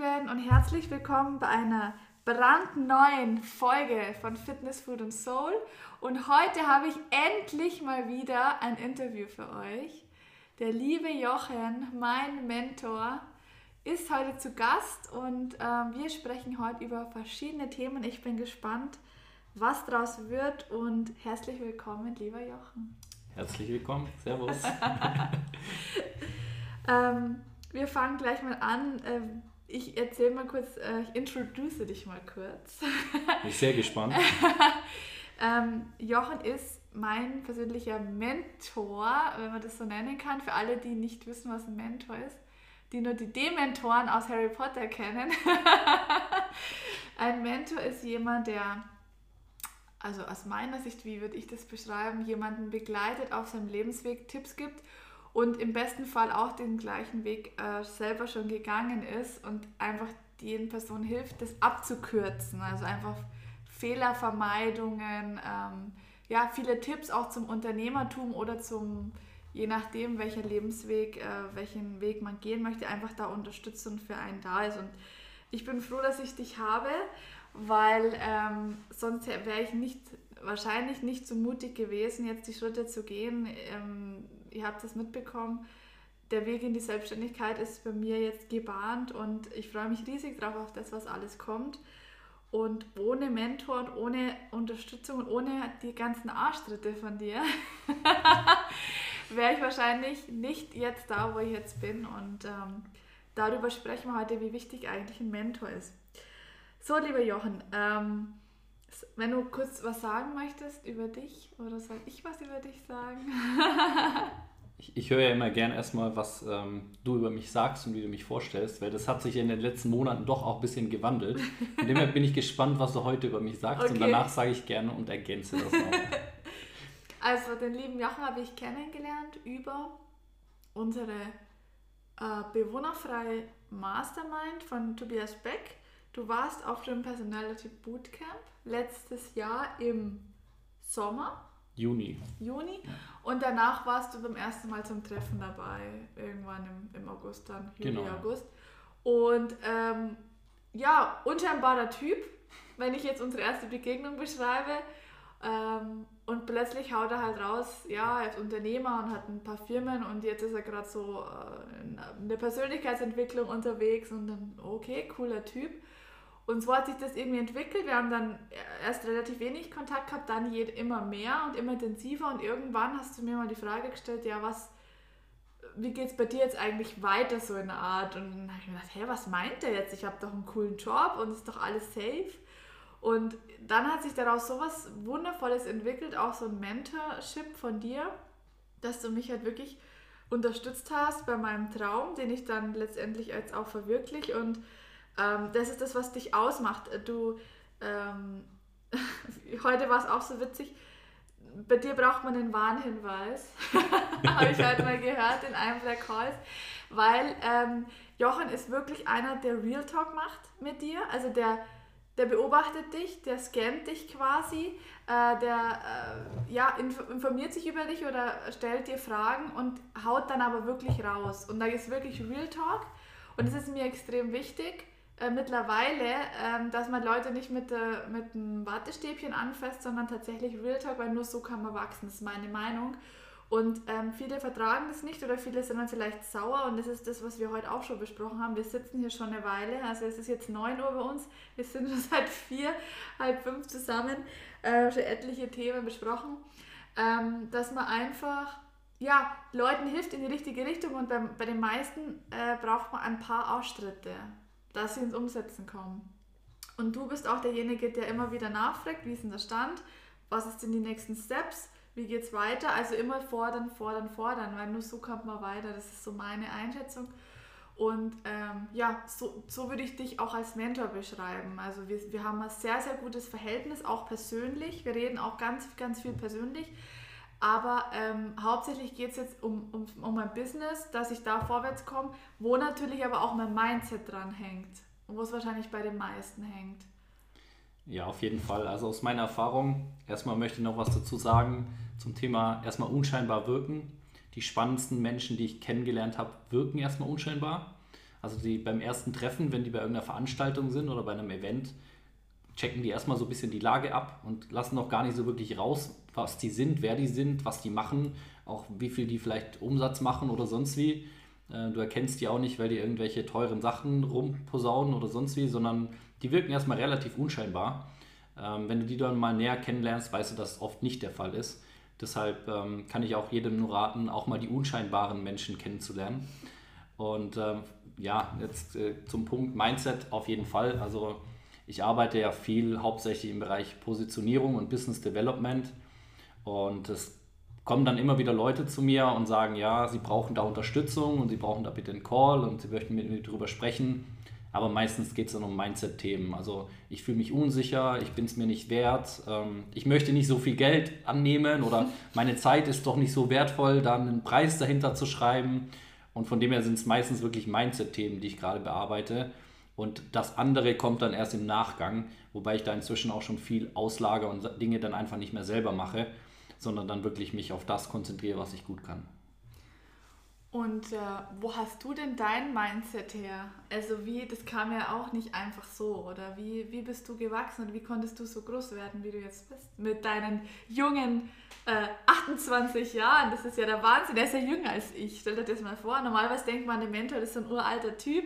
Lieben und herzlich willkommen bei einer brandneuen Folge von Fitness, Food und Soul. Und heute habe ich endlich mal wieder ein Interview für euch. Der liebe Jochen, mein Mentor, ist heute zu Gast und äh, wir sprechen heute über verschiedene Themen. Ich bin gespannt, was daraus wird und herzlich willkommen, lieber Jochen. Herzlich willkommen, Servus. ähm, wir fangen gleich mal an. Ähm, ich erzähle mal kurz, äh, ich introduce dich mal kurz. Bin sehr gespannt. ähm, Jochen ist mein persönlicher Mentor, wenn man das so nennen kann, für alle, die nicht wissen, was ein Mentor ist, die nur die Dementoren aus Harry Potter kennen. ein Mentor ist jemand, der, also aus meiner Sicht, wie würde ich das beschreiben, jemanden begleitet auf seinem Lebensweg, Tipps gibt und im besten Fall auch den gleichen Weg äh, selber schon gegangen ist und einfach den Personen hilft, das abzukürzen. Also einfach Fehlervermeidungen, ähm, ja, viele Tipps auch zum Unternehmertum oder zum, je nachdem, welcher Lebensweg, äh, welchen Weg man gehen möchte, einfach da Unterstützung für einen da ist. Und ich bin froh, dass ich dich habe, weil ähm, sonst wäre ich nicht, wahrscheinlich nicht so mutig gewesen, jetzt die Schritte zu gehen. Ähm, ihr habt es mitbekommen, der Weg in die Selbstständigkeit ist bei mir jetzt gebahnt und ich freue mich riesig drauf auf das, was alles kommt. Und ohne Mentor und ohne Unterstützung und ohne die ganzen Arschtritte von dir wäre ich wahrscheinlich nicht jetzt da, wo ich jetzt bin. Und ähm, darüber sprechen wir heute, wie wichtig eigentlich ein Mentor ist. So, lieber Jochen, ähm, wenn du kurz was sagen möchtest über dich oder soll ich was über dich sagen? ich, ich höre ja immer gern erstmal, was ähm, du über mich sagst und wie du mich vorstellst, weil das hat sich in den letzten Monaten doch auch ein bisschen gewandelt. Von dem her bin ich gespannt, was du heute über mich sagst okay. und danach sage ich gerne und ergänze das auch. Also den lieben Jochen habe ich kennengelernt über unsere äh, bewohnerfreie Mastermind von Tobias Beck. Du warst auf dem Personality Bootcamp letztes Jahr im Sommer. Juni. Juni. Und danach warst du beim ersten Mal zum Treffen dabei, irgendwann im, im August dann, Juli, genau. August. Und ähm, ja, unscheinbarer Typ, wenn ich jetzt unsere erste Begegnung beschreibe. Ähm, und plötzlich haut er halt raus, ja, er ist Unternehmer und hat ein paar Firmen und jetzt ist er gerade so äh, in der Persönlichkeitsentwicklung unterwegs und dann, okay, cooler Typ. Und so hat sich das irgendwie entwickelt. Wir haben dann erst relativ wenig Kontakt gehabt, dann immer mehr und immer intensiver. Und irgendwann hast du mir mal die Frage gestellt, ja, was, wie geht es bei dir jetzt eigentlich weiter so in der Art? Und dann habe ich mir gedacht, hä, was meint der jetzt? Ich habe doch einen coolen Job und ist doch alles safe. Und dann hat sich daraus so was Wundervolles entwickelt, auch so ein Mentorship von dir, dass du mich halt wirklich unterstützt hast bei meinem Traum, den ich dann letztendlich jetzt auch verwirkliche. Und ähm, das ist das, was dich ausmacht. Du, ähm, heute war es auch so witzig, bei dir braucht man einen Warnhinweis, habe ich heute mal gehört in einem der Calls, weil ähm, Jochen ist wirklich einer, der Real Talk macht mit dir, also der, der beobachtet dich, der scannt dich quasi, äh, der äh, ja, informiert sich über dich oder stellt dir Fragen und haut dann aber wirklich raus. Und da ist wirklich Real Talk und das ist mir extrem wichtig äh, mittlerweile, ähm, dass man Leute nicht mit, äh, mit einem Wattestäbchen anfasst, sondern tatsächlich Real Talk, weil nur so kann man wachsen, das ist meine Meinung. Und ähm, viele vertragen das nicht oder viele sind dann vielleicht sauer und das ist das, was wir heute auch schon besprochen haben. Wir sitzen hier schon eine Weile, also es ist jetzt 9 Uhr bei uns, wir sind schon seit 4, halb 5 zusammen, äh, schon etliche Themen besprochen, ähm, dass man einfach ja, Leuten hilft in die richtige Richtung und bei, bei den meisten äh, braucht man ein paar Ausstritte dass sie ins Umsetzen kommen. Und du bist auch derjenige, der immer wieder nachfragt, wie ist denn der Stand, was ist denn die nächsten Steps, wie geht es weiter. Also immer fordern, fordern, fordern, weil nur so kommt man weiter. Das ist so meine Einschätzung. Und ähm, ja, so, so würde ich dich auch als Mentor beschreiben. Also wir, wir haben ein sehr, sehr gutes Verhältnis, auch persönlich. Wir reden auch ganz, ganz viel persönlich. Aber ähm, hauptsächlich geht es jetzt um, um, um mein Business, dass ich da vorwärts komme, wo natürlich aber auch mein Mindset dran hängt und wo es wahrscheinlich bei den meisten hängt. Ja, auf jeden Fall. Also aus meiner Erfahrung, erstmal möchte ich noch was dazu sagen zum Thema erstmal unscheinbar wirken. Die spannendsten Menschen, die ich kennengelernt habe, wirken erstmal unscheinbar. Also die beim ersten Treffen, wenn die bei irgendeiner Veranstaltung sind oder bei einem Event, checken die erstmal so ein bisschen die Lage ab und lassen noch gar nicht so wirklich raus, was die sind, wer die sind, was die machen, auch wie viel die vielleicht Umsatz machen oder sonst wie. Äh, du erkennst die auch nicht, weil die irgendwelche teuren Sachen rumposaunen oder sonst wie, sondern die wirken erstmal relativ unscheinbar. Ähm, wenn du die dann mal näher kennenlernst, weißt du, dass es oft nicht der Fall ist. Deshalb ähm, kann ich auch jedem nur raten, auch mal die unscheinbaren Menschen kennenzulernen. Und ähm, ja, jetzt äh, zum Punkt Mindset auf jeden Fall. Also ich arbeite ja viel hauptsächlich im Bereich Positionierung und Business Development. Und es kommen dann immer wieder Leute zu mir und sagen, ja, sie brauchen da Unterstützung und sie brauchen da bitte einen Call und sie möchten mit mir darüber sprechen. Aber meistens geht es dann um Mindset-Themen. Also ich fühle mich unsicher, ich bin es mir nicht wert, ähm, ich möchte nicht so viel Geld annehmen oder meine Zeit ist doch nicht so wertvoll, dann einen Preis dahinter zu schreiben. Und von dem her sind es meistens wirklich Mindset-Themen, die ich gerade bearbeite. Und das andere kommt dann erst im Nachgang, wobei ich da inzwischen auch schon viel auslage und Dinge dann einfach nicht mehr selber mache, sondern dann wirklich mich auf das konzentriere, was ich gut kann. Und äh, wo hast du denn dein Mindset her? Also wie, das kam ja auch nicht einfach so, oder wie, wie bist du gewachsen und wie konntest du so groß werden, wie du jetzt bist? Mit deinen jungen äh, 28 Jahren, das ist ja der Wahnsinn, der ist ja jünger als ich, stell dir das mal vor. Normalerweise denkt man, der Mentor ist so ein uralter Typ,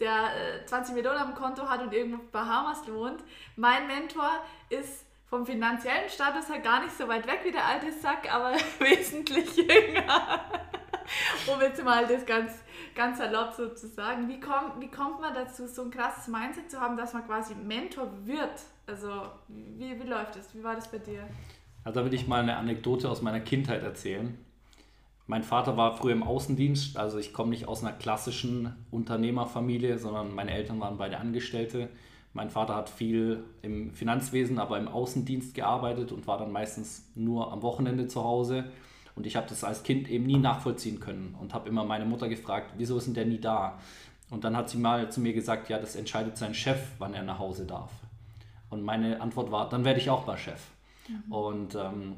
der äh, 20 Millionen am Konto hat und irgendwo auf Bahamas wohnt. Mein Mentor ist vom finanziellen Status her gar nicht so weit weg wie der alte Sack, aber wesentlich jünger. um jetzt mal das ganz, ganz erlaubt so zu sagen. Wie, kommt, wie kommt man dazu, so ein krasses Mindset zu haben, dass man quasi Mentor wird? Also, wie, wie läuft das? Wie war das bei dir? Also, da will ich mal eine Anekdote aus meiner Kindheit erzählen. Mein Vater war früher im Außendienst, also ich komme nicht aus einer klassischen Unternehmerfamilie, sondern meine Eltern waren beide Angestellte. Mein Vater hat viel im Finanzwesen, aber im Außendienst gearbeitet und war dann meistens nur am Wochenende zu Hause. Und ich habe das als Kind eben nie nachvollziehen können und habe immer meine Mutter gefragt, wieso ist denn der nie da? Und dann hat sie mal zu mir gesagt, ja, das entscheidet sein Chef, wann er nach Hause darf. Und meine Antwort war, dann werde ich auch mal Chef. Mhm. Und ähm,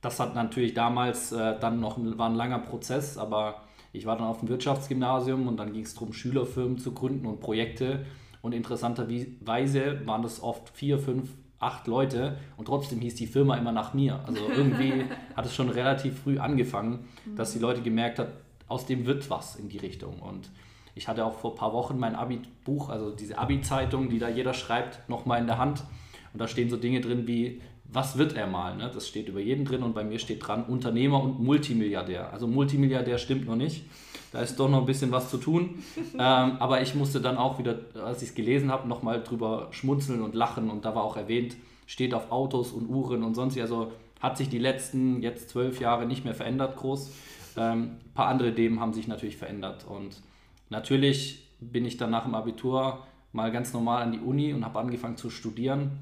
das hat natürlich damals äh, dann noch war ein langer Prozess, aber ich war dann auf dem Wirtschaftsgymnasium und dann ging es darum, Schülerfirmen zu gründen und Projekte. Und interessanterweise waren das oft vier, fünf acht Leute und trotzdem hieß die Firma immer nach mir. Also irgendwie hat es schon relativ früh angefangen, dass die Leute gemerkt hat, aus dem wird was in die Richtung. Und ich hatte auch vor ein paar Wochen mein Abi-Buch, also diese Abi-Zeitung, die da jeder schreibt, nochmal in der Hand. Und da stehen so Dinge drin wie, was wird er mal? Ne? Das steht über jeden drin und bei mir steht dran, Unternehmer und Multimilliardär. Also Multimilliardär stimmt noch nicht. Da ist doch noch ein bisschen was zu tun. ähm, aber ich musste dann auch wieder, als ich es gelesen habe, nochmal drüber schmunzeln und lachen. Und da war auch erwähnt, steht auf Autos und Uhren und sonst. Also hat sich die letzten jetzt zwölf Jahre nicht mehr verändert groß. Ähm, ein paar andere Themen haben sich natürlich verändert. Und natürlich bin ich dann nach dem Abitur mal ganz normal an die Uni und habe angefangen zu studieren.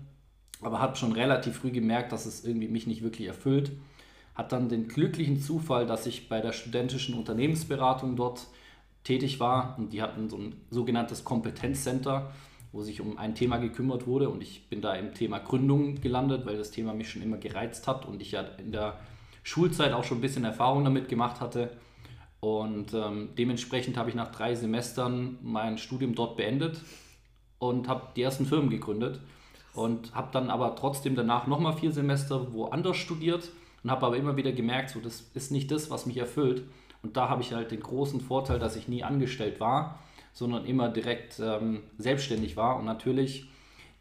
Aber habe schon relativ früh gemerkt, dass es irgendwie mich nicht wirklich erfüllt hat dann den glücklichen Zufall, dass ich bei der studentischen Unternehmensberatung dort tätig war und die hatten so ein sogenanntes Kompetenzcenter, wo sich um ein Thema gekümmert wurde und ich bin da im Thema Gründung gelandet, weil das Thema mich schon immer gereizt hat und ich ja in der Schulzeit auch schon ein bisschen Erfahrung damit gemacht hatte. Und ähm, dementsprechend habe ich nach drei Semestern mein Studium dort beendet und habe die ersten Firmen gegründet und habe dann aber trotzdem danach nochmal vier Semester woanders studiert und habe aber immer wieder gemerkt, so, das ist nicht das, was mich erfüllt. Und da habe ich halt den großen Vorteil, dass ich nie angestellt war, sondern immer direkt ähm, selbstständig war und natürlich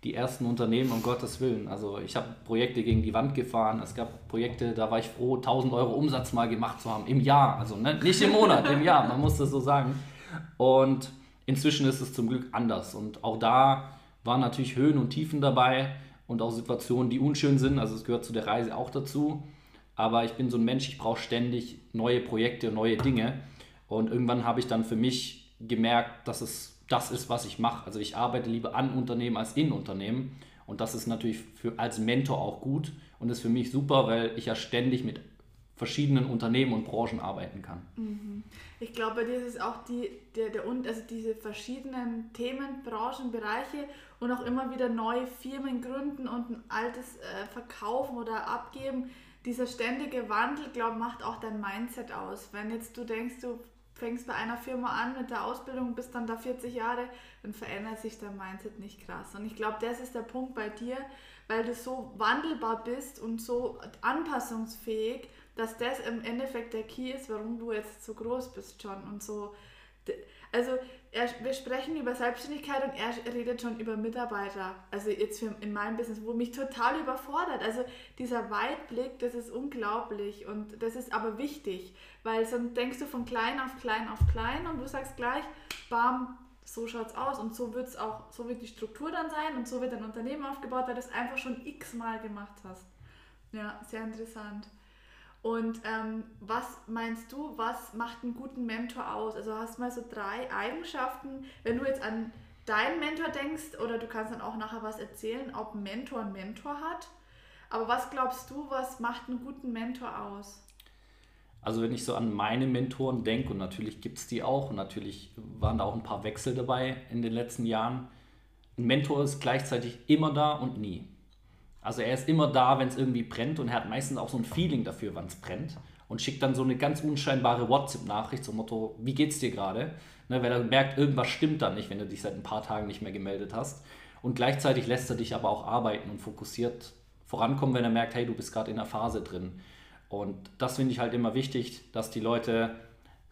die ersten Unternehmen, um Gottes Willen. Also ich habe Projekte gegen die Wand gefahren. Es gab Projekte, da war ich froh, 1000 Euro Umsatz mal gemacht zu haben. Im Jahr, also ne? nicht im Monat, im Jahr, man muss das so sagen. Und inzwischen ist es zum Glück anders. Und auch da waren natürlich Höhen und Tiefen dabei und auch Situationen, die unschön sind. Also es gehört zu der Reise auch dazu aber ich bin so ein Mensch, ich brauche ständig neue Projekte, neue Dinge. Und irgendwann habe ich dann für mich gemerkt, dass es das ist, was ich mache. Also ich arbeite lieber an Unternehmen als in Unternehmen. Und das ist natürlich für, als Mentor auch gut und ist für mich super, weil ich ja ständig mit verschiedenen Unternehmen und Branchen arbeiten kann. Mhm. Ich glaube, bei dir ist es auch die, der, der, also diese verschiedenen Themen, Branchen, Bereiche und auch immer wieder neue Firmen gründen und ein altes äh, verkaufen oder abgeben dieser ständige Wandel, glaube ich, macht auch dein Mindset aus. Wenn jetzt du denkst, du fängst bei einer Firma an mit der Ausbildung, bist dann da 40 Jahre, dann verändert sich dein Mindset nicht krass. Und ich glaube, das ist der Punkt bei dir, weil du so wandelbar bist und so anpassungsfähig, dass das im Endeffekt der Key ist, warum du jetzt so groß bist schon und so. Also er, wir sprechen über Selbstständigkeit und er redet schon über Mitarbeiter. Also jetzt für, in meinem Business, wo mich total überfordert. Also dieser Weitblick, das ist unglaublich und das ist aber wichtig, weil sonst denkst du von klein auf klein auf klein und du sagst gleich, bam, so schaut's aus und so wird's auch, so wird die Struktur dann sein und so wird dein Unternehmen aufgebaut, weil du es einfach schon x-mal gemacht hast. Ja, sehr interessant. Und ähm, was meinst du, was macht einen guten Mentor aus? Also hast du mal so drei Eigenschaften, wenn du jetzt an deinen Mentor denkst, oder du kannst dann auch nachher was erzählen, ob ein Mentor einen Mentor hat. Aber was glaubst du, was macht einen guten Mentor aus? Also wenn ich so an meine Mentoren denke, und natürlich gibt es die auch, und natürlich waren da auch ein paar Wechsel dabei in den letzten Jahren, ein Mentor ist gleichzeitig immer da und nie. Also er ist immer da, wenn es irgendwie brennt und er hat meistens auch so ein Feeling dafür, wann es brennt und schickt dann so eine ganz unscheinbare WhatsApp-Nachricht zum Motto, wie geht's dir gerade? Ne, weil er merkt, irgendwas stimmt da nicht, wenn du dich seit ein paar Tagen nicht mehr gemeldet hast. Und gleichzeitig lässt er dich aber auch arbeiten und fokussiert vorankommen, wenn er merkt, hey, du bist gerade in der Phase drin. Und das finde ich halt immer wichtig, dass die Leute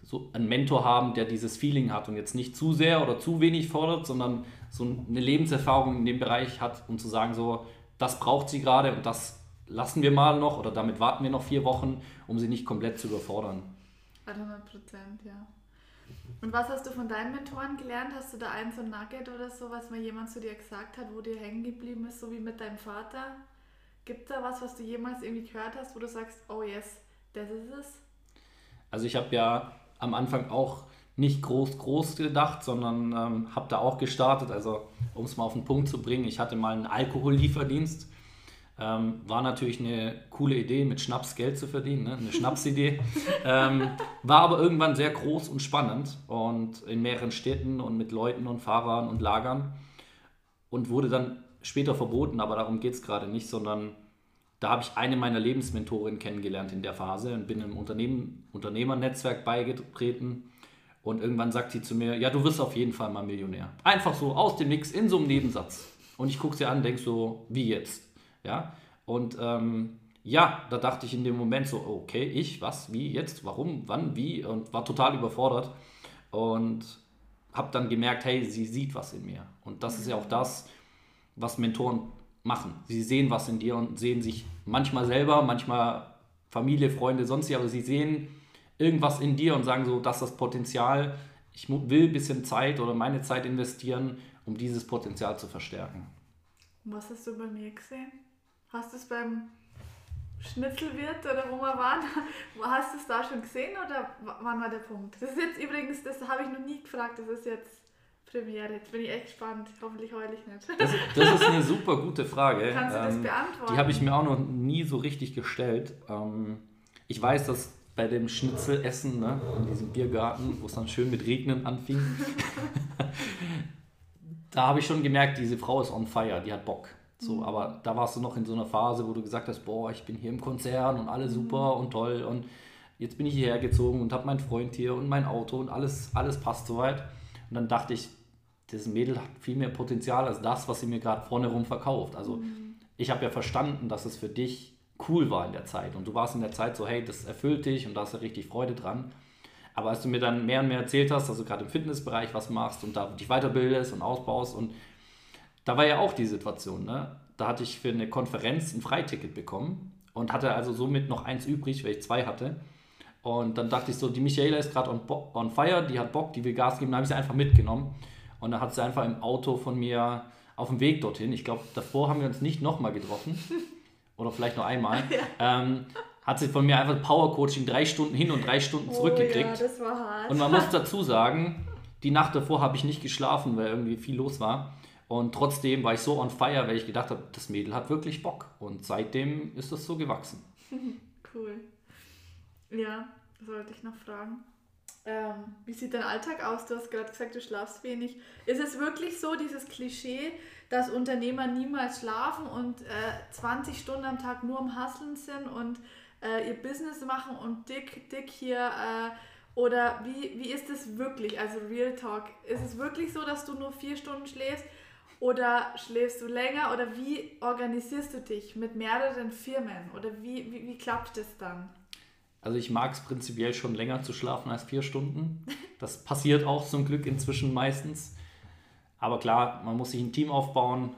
so einen Mentor haben, der dieses Feeling hat und jetzt nicht zu sehr oder zu wenig fordert, sondern so eine Lebenserfahrung in dem Bereich hat, um zu sagen, so, das braucht sie gerade und das lassen wir mal noch oder damit warten wir noch vier Wochen, um sie nicht komplett zu überfordern. 100 Prozent, ja. Und was hast du von deinen Mentoren gelernt? Hast du da ein so ein Nugget oder so, was mal jemand zu dir gesagt hat, wo dir hängen geblieben ist, so wie mit deinem Vater? Gibt es da was, was du jemals irgendwie gehört hast, wo du sagst, oh yes, das ist es? Also ich habe ja am Anfang auch nicht groß, groß gedacht, sondern ähm, habe da auch gestartet. Also, um es mal auf den Punkt zu bringen, ich hatte mal einen Alkohollieferdienst. Ähm, war natürlich eine coole Idee, mit Schnaps Geld zu verdienen, ne? eine Schnapsidee. ähm, war aber irgendwann sehr groß und spannend und in mehreren Städten und mit Leuten und Fahrern und Lagern und wurde dann später verboten, aber darum geht es gerade nicht, sondern da habe ich eine meiner Lebensmentorinnen kennengelernt in der Phase und bin im Unternehmen, Unternehmernetzwerk beigetreten und irgendwann sagt sie zu mir, ja, du wirst auf jeden Fall mal Millionär. Einfach so aus dem Nix in so einem Nebensatz. Und ich gucke sie an denke so, wie jetzt? Ja. Und ähm, ja, da dachte ich in dem Moment so, okay, ich, was, wie, jetzt, warum, wann, wie? Und war total überfordert. Und habe dann gemerkt, hey, sie sieht was in mir. Und das ist ja auch das, was Mentoren machen. Sie sehen was in dir und sehen sich manchmal selber, manchmal Familie, Freunde, sonst, aber sie sehen irgendwas in dir und sagen so, das ist das Potenzial, ich will ein bisschen Zeit oder meine Zeit investieren, um dieses Potenzial zu verstärken. Was hast du bei mir gesehen? Hast du es beim Schnitzelwirt oder wo wir waren, hast du es da schon gesehen oder wann war der Punkt? Das ist jetzt übrigens, das habe ich noch nie gefragt, das ist jetzt Premiere. Jetzt bin ich echt gespannt. Hoffentlich heule ich nicht. Das, das ist eine super gute Frage. Kannst du das ähm, beantworten? Die habe ich mir auch noch nie so richtig gestellt. Ähm, ich weiß, dass bei dem Schnitzelessen ne, in diesem Biergarten, wo es dann schön mit Regnen anfing, da habe ich schon gemerkt, diese Frau ist on fire, die hat Bock. So, mhm. aber da warst du noch in so einer Phase, wo du gesagt hast, boah, ich bin hier im Konzern und alles super mhm. und toll und jetzt bin ich hierher gezogen und habe meinen Freund hier und mein Auto und alles, alles passt soweit. Und dann dachte ich, das Mädel hat viel mehr Potenzial als das, was sie mir gerade vorne rum verkauft. Also mhm. ich habe ja verstanden, dass es für dich cool war in der Zeit. Und du warst in der Zeit so, hey, das erfüllt dich und da hast du richtig Freude dran. Aber als du mir dann mehr und mehr erzählt hast, dass du gerade im Fitnessbereich was machst und da dich weiterbildest und ausbaust und da war ja auch die Situation, ne? Da hatte ich für eine Konferenz ein Freiticket bekommen und hatte also somit noch eins übrig, weil ich zwei hatte. Und dann dachte ich so, die Michaela ist gerade on, on, fire, die hat Bock, die will Gas geben, dann habe ich sie einfach mitgenommen. Und dann hat sie einfach im Auto von mir auf dem Weg dorthin, ich glaube, davor haben wir uns nicht nochmal getroffen, oder vielleicht nur einmal, ja. ähm, hat sie von mir einfach Power-Coaching drei Stunden hin und drei Stunden zurückgekriegt. Oh, ja, das war hart. Und man muss dazu sagen, die Nacht davor habe ich nicht geschlafen, weil irgendwie viel los war. Und trotzdem war ich so on fire, weil ich gedacht habe, das Mädel hat wirklich Bock. Und seitdem ist das so gewachsen. cool. Ja, das wollte ich noch fragen. Ähm, wie sieht dein Alltag aus? Du hast gerade gesagt, du schlafst wenig. Ist es wirklich so, dieses Klischee, dass Unternehmer niemals schlafen und äh, 20 Stunden am Tag nur am Hasseln sind und äh, ihr Business machen und dick, dick hier äh, Oder wie, wie ist es wirklich? Also Real Talk. Ist es wirklich so, dass du nur vier Stunden schläfst? Oder schläfst du länger? Oder wie organisierst du dich mit mehreren Firmen? Oder wie, wie, wie klappt das dann? Also ich mag es prinzipiell schon länger zu schlafen als vier Stunden. Das passiert auch zum Glück inzwischen meistens. Aber klar, man muss sich ein Team aufbauen,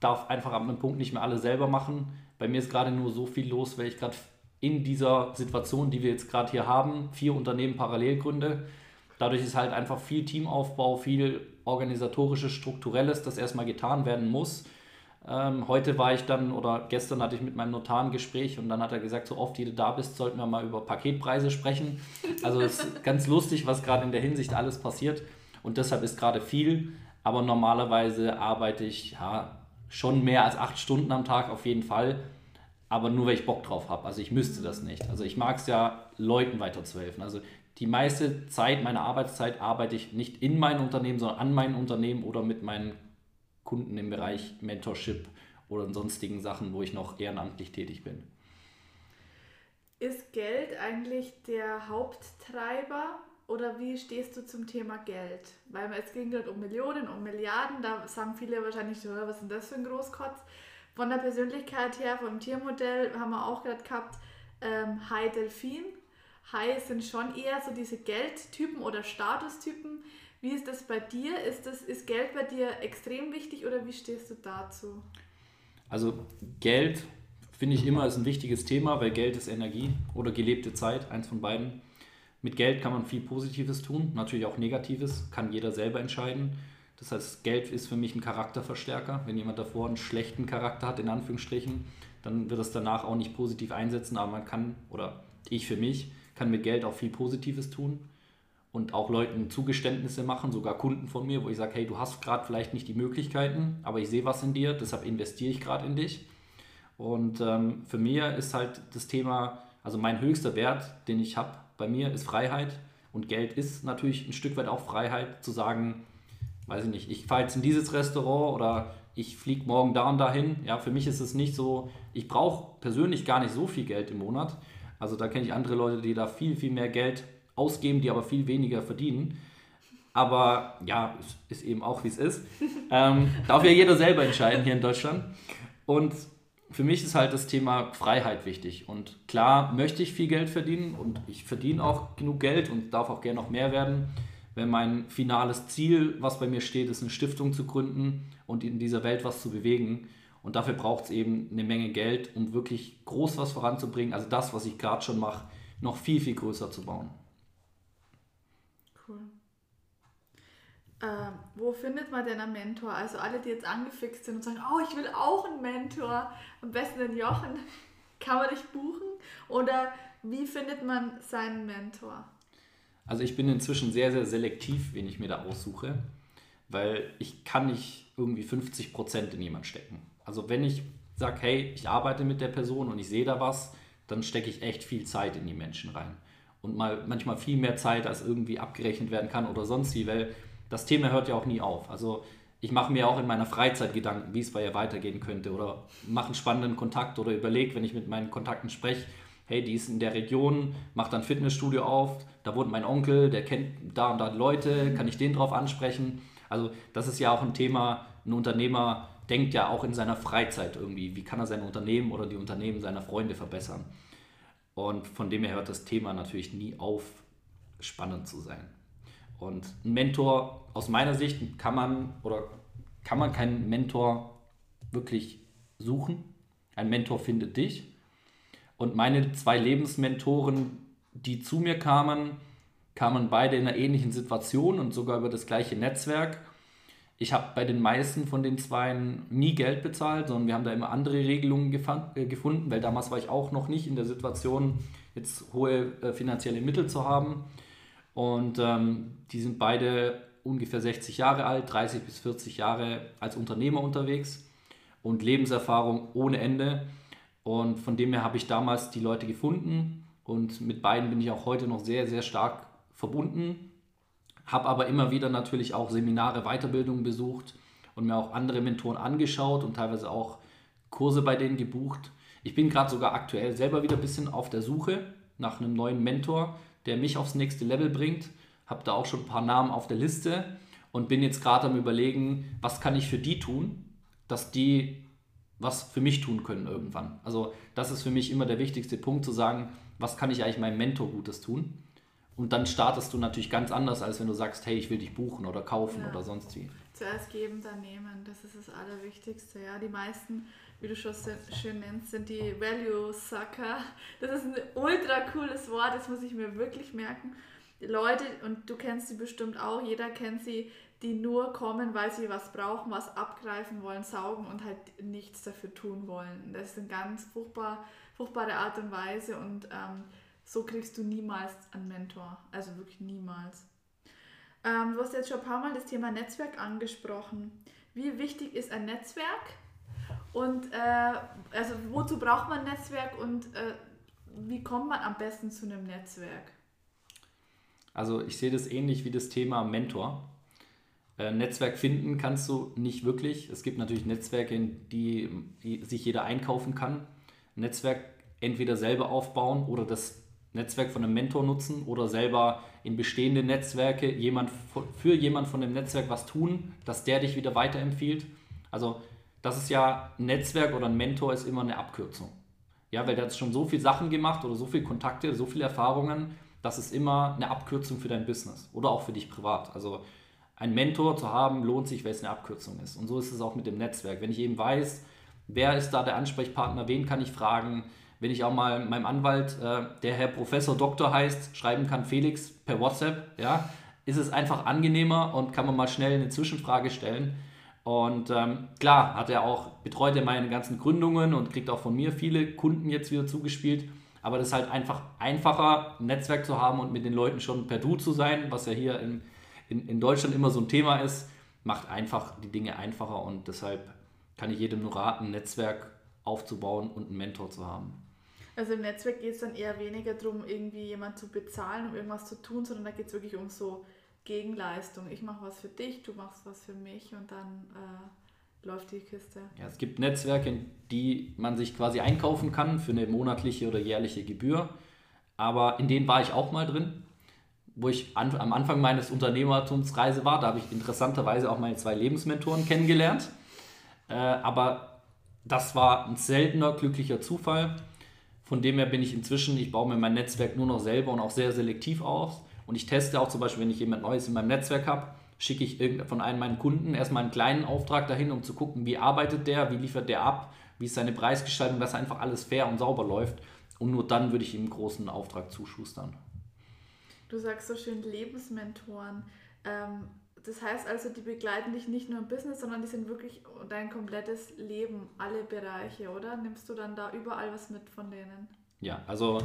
darf einfach ab einem Punkt nicht mehr alle selber machen. Bei mir ist gerade nur so viel los, weil ich gerade in dieser Situation, die wir jetzt gerade hier haben, vier Unternehmen parallel gründe. Dadurch ist halt einfach viel Teamaufbau, viel organisatorisches, strukturelles, das erstmal getan werden muss. Ähm, heute war ich dann, oder gestern hatte ich mit meinem Notar ein Gespräch und dann hat er gesagt, so oft wie du da bist, sollten wir mal über Paketpreise sprechen. Also es ist ganz lustig, was gerade in der Hinsicht alles passiert und deshalb ist gerade viel, aber normalerweise arbeite ich ja, schon mehr als acht Stunden am Tag auf jeden Fall aber nur weil ich Bock drauf habe. Also ich müsste das nicht. Also ich mag es ja, Leuten weiterzuhelfen. Also die meiste Zeit meiner Arbeitszeit arbeite ich nicht in meinem Unternehmen, sondern an meinem Unternehmen oder mit meinen Kunden im Bereich Mentorship oder sonstigen Sachen, wo ich noch ehrenamtlich tätig bin. Ist Geld eigentlich der Haupttreiber oder wie stehst du zum Thema Geld? Weil es ging gerade um Millionen, um Milliarden, da sagen viele wahrscheinlich, was ist denn das für ein Großkotz? Von der Persönlichkeit her, vom Tiermodell, haben wir auch gerade gehabt, ähm, High Delfin. High sind schon eher so diese Geldtypen oder Statustypen. Wie ist das bei dir? Ist, das, ist Geld bei dir extrem wichtig oder wie stehst du dazu? Also Geld finde ich immer ist ein wichtiges Thema, weil Geld ist Energie oder gelebte Zeit, eins von beiden. Mit Geld kann man viel Positives tun, natürlich auch Negatives, kann jeder selber entscheiden. Das heißt, Geld ist für mich ein Charakterverstärker. Wenn jemand davor einen schlechten Charakter hat, in Anführungsstrichen, dann wird es danach auch nicht positiv einsetzen, aber man kann, oder ich für mich, kann mit Geld auch viel Positives tun und auch Leuten Zugeständnisse machen, sogar Kunden von mir, wo ich sage, hey, du hast gerade vielleicht nicht die Möglichkeiten, aber ich sehe was in dir, deshalb investiere ich gerade in dich. Und ähm, für mich ist halt das Thema, also mein höchster Wert, den ich habe bei mir, ist Freiheit. Und Geld ist natürlich ein Stück weit auch Freiheit, zu sagen, weiß ich nicht, ich fahre jetzt in dieses Restaurant oder ich fliege morgen da und dahin. Ja, für mich ist es nicht so, ich brauche persönlich gar nicht so viel Geld im Monat. Also da kenne ich andere Leute, die da viel, viel mehr Geld ausgeben, die aber viel weniger verdienen. Aber ja, ist eben auch wie es ist. Ähm, darf ja jeder selber entscheiden hier in Deutschland. Und für mich ist halt das Thema Freiheit wichtig. Und klar möchte ich viel Geld verdienen und ich verdiene auch genug Geld und darf auch gerne noch mehr werden wenn mein finales Ziel, was bei mir steht, ist, eine Stiftung zu gründen und in dieser Welt was zu bewegen. Und dafür braucht es eben eine Menge Geld, um wirklich groß was voranzubringen. Also das, was ich gerade schon mache, noch viel, viel größer zu bauen. Cool. Äh, wo findet man denn einen Mentor? Also alle, die jetzt angefixt sind und sagen, oh, ich will auch einen Mentor, am besten den Jochen, kann man dich buchen? Oder wie findet man seinen Mentor? Also ich bin inzwischen sehr, sehr selektiv, wen ich mir da aussuche, weil ich kann nicht irgendwie 50 Prozent in jemand stecken. Also wenn ich sage, hey, ich arbeite mit der Person und ich sehe da was, dann stecke ich echt viel Zeit in die Menschen rein. Und mal manchmal viel mehr Zeit, als irgendwie abgerechnet werden kann oder sonst wie, weil das Thema hört ja auch nie auf. Also ich mache mir auch in meiner Freizeit Gedanken, wie es bei ihr weitergehen könnte oder mache einen spannenden Kontakt oder überlege, wenn ich mit meinen Kontakten spreche, hey, die ist in der Region, macht ein Fitnessstudio auf, da wohnt mein Onkel, der kennt da und da Leute, kann ich den drauf ansprechen? Also das ist ja auch ein Thema, ein Unternehmer denkt ja auch in seiner Freizeit irgendwie, wie kann er sein Unternehmen oder die Unternehmen seiner Freunde verbessern? Und von dem her hört das Thema natürlich nie auf, spannend zu sein. Und ein Mentor, aus meiner Sicht, kann man oder kann man keinen Mentor wirklich suchen. Ein Mentor findet dich und meine zwei Lebensmentoren, die zu mir kamen, kamen beide in einer ähnlichen Situation und sogar über das gleiche Netzwerk. Ich habe bei den meisten von den Zweien nie Geld bezahlt, sondern wir haben da immer andere Regelungen äh, gefunden, weil damals war ich auch noch nicht in der Situation, jetzt hohe äh, finanzielle Mittel zu haben. Und ähm, die sind beide ungefähr 60 Jahre alt, 30 bis 40 Jahre als Unternehmer unterwegs und Lebenserfahrung ohne Ende. Und von dem her habe ich damals die Leute gefunden und mit beiden bin ich auch heute noch sehr, sehr stark verbunden. Habe aber immer wieder natürlich auch Seminare, Weiterbildungen besucht und mir auch andere Mentoren angeschaut und teilweise auch Kurse bei denen gebucht. Ich bin gerade sogar aktuell selber wieder ein bisschen auf der Suche nach einem neuen Mentor, der mich aufs nächste Level bringt. Habe da auch schon ein paar Namen auf der Liste und bin jetzt gerade am Überlegen, was kann ich für die tun, dass die was für mich tun können irgendwann. Also das ist für mich immer der wichtigste Punkt, zu sagen, was kann ich eigentlich meinem Mentor Gutes tun? Und dann startest du natürlich ganz anders, als wenn du sagst, hey, ich will dich buchen oder kaufen ja. oder sonst wie. Zuerst geben, dann nehmen. Das ist das Allerwichtigste. Ja, die meisten, wie du schon schön nennst, sind die Value Sucker. Das ist ein ultra cooles Wort, das muss ich mir wirklich merken. Die Leute, und du kennst sie bestimmt auch, jeder kennt sie, die nur kommen, weil sie was brauchen, was abgreifen wollen, saugen und halt nichts dafür tun wollen. Das ist eine ganz furchtbar, furchtbare Art und Weise und ähm, so kriegst du niemals einen Mentor. Also wirklich niemals. Ähm, du hast jetzt schon ein paar Mal das Thema Netzwerk angesprochen. Wie wichtig ist ein Netzwerk? Und äh, also wozu braucht man ein Netzwerk und äh, wie kommt man am besten zu einem Netzwerk? Also ich sehe das ähnlich wie das Thema Mentor. Äh, Netzwerk finden kannst du nicht wirklich. Es gibt natürlich Netzwerke, in die, die sich jeder einkaufen kann. Netzwerk entweder selber aufbauen oder das Netzwerk von einem Mentor nutzen oder selber in bestehende Netzwerke jemand, für jemand von dem Netzwerk was tun, dass der dich wieder weiterempfiehlt. Also das ist ja ein Netzwerk oder ein Mentor ist immer eine Abkürzung. Ja, weil der hat schon so viele Sachen gemacht oder so viele Kontakte, so viele Erfahrungen, das ist immer eine Abkürzung für dein Business oder auch für dich privat. Also ein Mentor zu haben, lohnt sich, weil es eine Abkürzung ist. Und so ist es auch mit dem Netzwerk. Wenn ich eben weiß, wer ist da der Ansprechpartner, wen kann ich fragen, wenn ich auch mal meinem Anwalt, äh, der Herr Professor Doktor heißt, schreiben kann, Felix per WhatsApp, ja, ist es einfach angenehmer und kann man mal schnell eine Zwischenfrage stellen. Und ähm, klar, hat er auch, betreut er meine ganzen Gründungen und kriegt auch von mir viele Kunden jetzt wieder zugespielt. Aber das ist halt einfach einfacher, ein Netzwerk zu haben und mit den Leuten schon per Du zu sein, was ja hier im in, in Deutschland immer so ein Thema ist, macht einfach die Dinge einfacher und deshalb kann ich jedem nur raten, ein Netzwerk aufzubauen und einen Mentor zu haben. Also im Netzwerk geht es dann eher weniger darum, irgendwie jemand zu bezahlen, um irgendwas zu tun, sondern da geht es wirklich um so Gegenleistung. Ich mache was für dich, du machst was für mich und dann äh, läuft die Kiste. Ja, es gibt Netzwerke, in die man sich quasi einkaufen kann für eine monatliche oder jährliche Gebühr. Aber in denen war ich auch mal drin wo ich an, am Anfang meines Unternehmertumsreise war. Da habe ich interessanterweise auch meine zwei Lebensmentoren kennengelernt. Äh, aber das war ein seltener glücklicher Zufall. Von dem her bin ich inzwischen, ich baue mir mein Netzwerk nur noch selber und auch sehr selektiv aus. Und ich teste auch zum Beispiel, wenn ich jemand Neues in meinem Netzwerk habe, schicke ich von einem meiner Kunden erstmal einen kleinen Auftrag dahin, um zu gucken, wie arbeitet der, wie liefert der ab, wie ist seine Preisgestaltung, dass einfach alles fair und sauber läuft. Und nur dann würde ich ihm einen großen Auftrag zuschustern. Du sagst so schön Lebensmentoren. Ähm, das heißt also, die begleiten dich nicht nur im Business, sondern die sind wirklich dein komplettes Leben, alle Bereiche, oder? Nimmst du dann da überall was mit von denen? Ja, also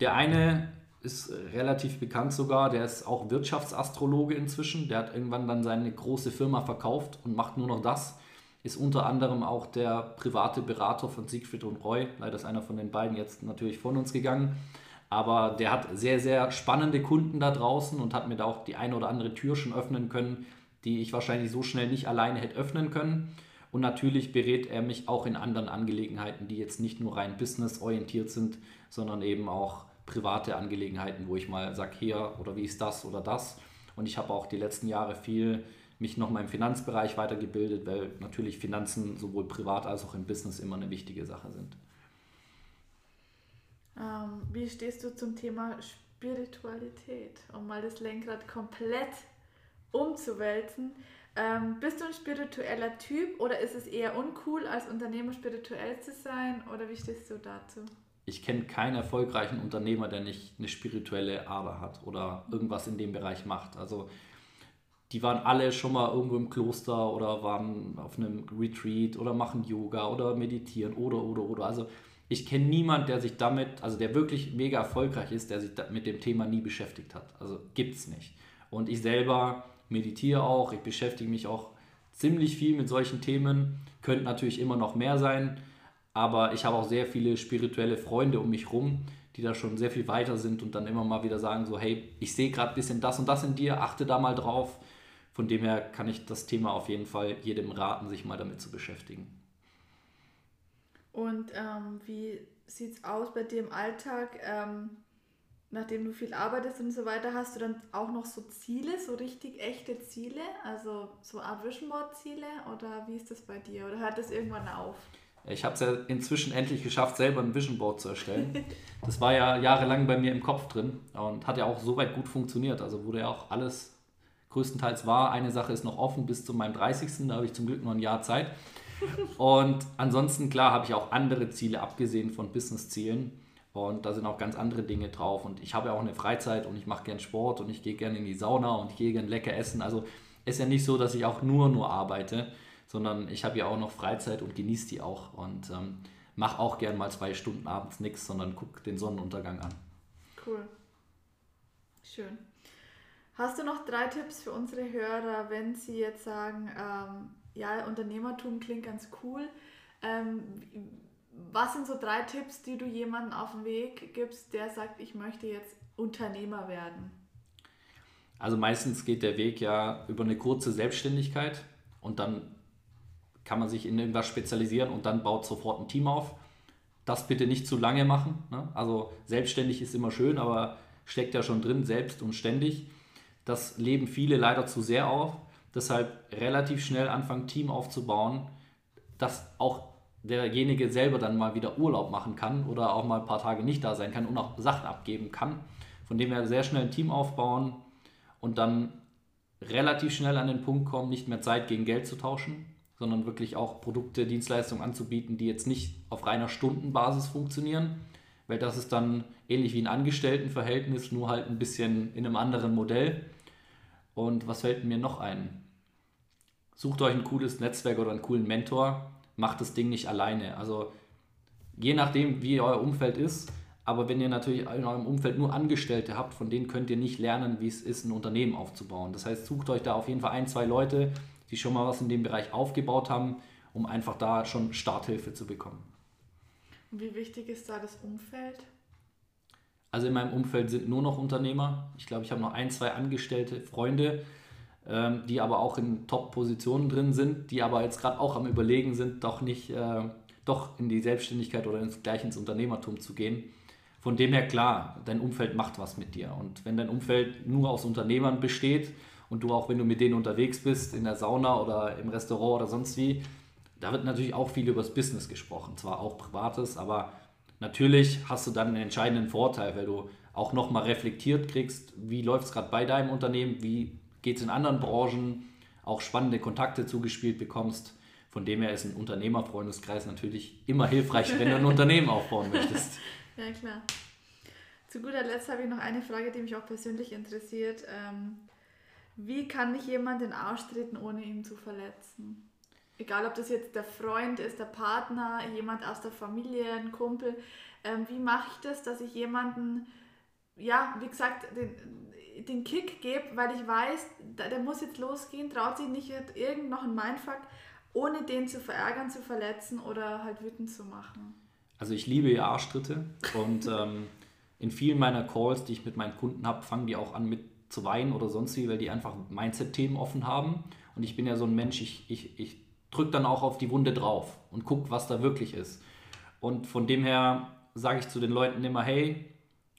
der eine ist relativ bekannt sogar, der ist auch Wirtschaftsastrologe inzwischen. Der hat irgendwann dann seine große Firma verkauft und macht nur noch das. Ist unter anderem auch der private Berater von Siegfried und Roy. Leider ist einer von den beiden jetzt natürlich von uns gegangen. Aber der hat sehr, sehr spannende Kunden da draußen und hat mir da auch die eine oder andere Tür schon öffnen können, die ich wahrscheinlich so schnell nicht alleine hätte öffnen können. Und natürlich berät er mich auch in anderen Angelegenheiten, die jetzt nicht nur rein businessorientiert sind, sondern eben auch private Angelegenheiten, wo ich mal sage, hier oder wie ist das oder das. Und ich habe auch die letzten Jahre viel mich noch mal im Finanzbereich weitergebildet, weil natürlich Finanzen sowohl privat als auch im Business immer eine wichtige Sache sind. Ähm, wie stehst du zum Thema Spiritualität, um mal das Lenkrad komplett umzuwälzen? Ähm, bist du ein spiritueller Typ oder ist es eher uncool, als Unternehmer spirituell zu sein? Oder wie stehst du dazu? Ich kenne keinen erfolgreichen Unternehmer, der nicht eine spirituelle Ader hat oder irgendwas in dem Bereich macht. Also die waren alle schon mal irgendwo im Kloster oder waren auf einem Retreat oder machen Yoga oder meditieren oder oder oder. Also ich kenne niemanden, der sich damit, also der wirklich mega erfolgreich ist, der sich mit dem Thema nie beschäftigt hat. Also gibt es nicht. Und ich selber meditiere auch, ich beschäftige mich auch ziemlich viel mit solchen Themen, könnte natürlich immer noch mehr sein, aber ich habe auch sehr viele spirituelle Freunde um mich rum, die da schon sehr viel weiter sind und dann immer mal wieder sagen so, hey, ich sehe gerade ein bisschen das und das in dir, achte da mal drauf. Von dem her kann ich das Thema auf jeden Fall jedem raten, sich mal damit zu beschäftigen. Und ähm, wie sieht es aus bei dir im Alltag? Ähm, nachdem du viel arbeitest und so weiter, hast du dann auch noch so Ziele, so richtig echte Ziele? Also so Art Vision Board Ziele oder wie ist das bei dir? Oder hört das irgendwann auf? Ich habe es ja inzwischen endlich geschafft, selber ein Vision Board zu erstellen. Das war ja jahrelang bei mir im Kopf drin und hat ja auch soweit gut funktioniert. Also wurde ja auch alles größtenteils wahr. Eine Sache ist noch offen bis zu meinem 30. Da habe ich zum Glück noch ein Jahr Zeit. Und ansonsten, klar, habe ich auch andere Ziele, abgesehen von Business-Zielen. Und da sind auch ganz andere Dinge drauf. Und ich habe ja auch eine Freizeit und ich mache gern Sport und ich gehe gerne in die Sauna und ich gehe gern lecker essen. Also ist ja nicht so, dass ich auch nur, nur arbeite, sondern ich habe ja auch noch Freizeit und genieße die auch. Und ähm, mache auch gern mal zwei Stunden abends nichts, sondern gucke den Sonnenuntergang an. Cool. Schön. Hast du noch drei Tipps für unsere Hörer, wenn sie jetzt sagen, ähm, ja, Unternehmertum klingt ganz cool. Ähm, was sind so drei Tipps, die du jemandem auf den Weg gibst, der sagt, ich möchte jetzt Unternehmer werden? Also meistens geht der Weg ja über eine kurze Selbstständigkeit und dann kann man sich in irgendwas spezialisieren und dann baut sofort ein Team auf. Das bitte nicht zu lange machen. Ne? Also selbstständig ist immer schön, aber steckt ja schon drin, selbst und ständig. Das leben viele leider zu sehr auf. Deshalb relativ schnell anfangen, Team aufzubauen, dass auch derjenige selber dann mal wieder Urlaub machen kann oder auch mal ein paar Tage nicht da sein kann und auch Sachen abgeben kann. Von dem her sehr schnell ein Team aufbauen und dann relativ schnell an den Punkt kommen, nicht mehr Zeit gegen Geld zu tauschen, sondern wirklich auch Produkte, Dienstleistungen anzubieten, die jetzt nicht auf reiner Stundenbasis funktionieren, weil das ist dann ähnlich wie ein Angestelltenverhältnis, nur halt ein bisschen in einem anderen Modell. Und was fällt mir noch ein? Sucht euch ein cooles Netzwerk oder einen coolen Mentor, macht das Ding nicht alleine. Also je nachdem, wie euer Umfeld ist, aber wenn ihr natürlich in eurem Umfeld nur Angestellte habt, von denen könnt ihr nicht lernen, wie es ist, ein Unternehmen aufzubauen. Das heißt, sucht euch da auf jeden Fall ein, zwei Leute, die schon mal was in dem Bereich aufgebaut haben, um einfach da schon Starthilfe zu bekommen. Und wie wichtig ist da das Umfeld? Also in meinem Umfeld sind nur noch Unternehmer. Ich glaube, ich habe noch ein, zwei Angestellte Freunde, ähm, die aber auch in Top-Positionen drin sind, die aber jetzt gerade auch am Überlegen sind, doch nicht äh, doch in die Selbstständigkeit oder ins, gleich ins Unternehmertum zu gehen. Von dem her klar, dein Umfeld macht was mit dir. Und wenn dein Umfeld nur aus Unternehmern besteht und du auch, wenn du mit denen unterwegs bist, in der Sauna oder im Restaurant oder sonst wie, da wird natürlich auch viel über das Business gesprochen. Zwar auch Privates, aber natürlich hast du dann einen entscheidenden Vorteil, weil du auch nochmal reflektiert kriegst, wie läuft es gerade bei deinem Unternehmen, wie geht es in anderen Branchen, auch spannende Kontakte zugespielt bekommst. Von dem her ist ein Unternehmerfreundeskreis natürlich immer hilfreich, wenn du ein Unternehmen aufbauen möchtest. Ja, klar. Zu guter Letzt habe ich noch eine Frage, die mich auch persönlich interessiert. Ähm, wie kann ich jemanden den Arsch treten, ohne ihn zu verletzen? Egal, ob das jetzt der Freund ist, der Partner, jemand aus der Familie, ein Kumpel. Ähm, wie mache ich das, dass ich jemanden, ja, wie gesagt, den, den Kick gebe, weil ich weiß, der, muss jetzt losgehen, traut sich nicht irgend noch ein Mindfuck, ohne den zu verärgern, zu verletzen oder halt wütend zu machen. Also ich liebe ja Arschtritte und ähm, in vielen meiner Calls, die ich mit meinen Kunden habe, fangen die auch an mit zu weinen oder sonst wie, weil die einfach Mindset-Themen offen haben. Und ich bin ja so ein Mensch, ich, ich, ich drücke dann auch auf die Wunde drauf und gucke, was da wirklich ist. Und von dem her sage ich zu den Leuten immer, hey,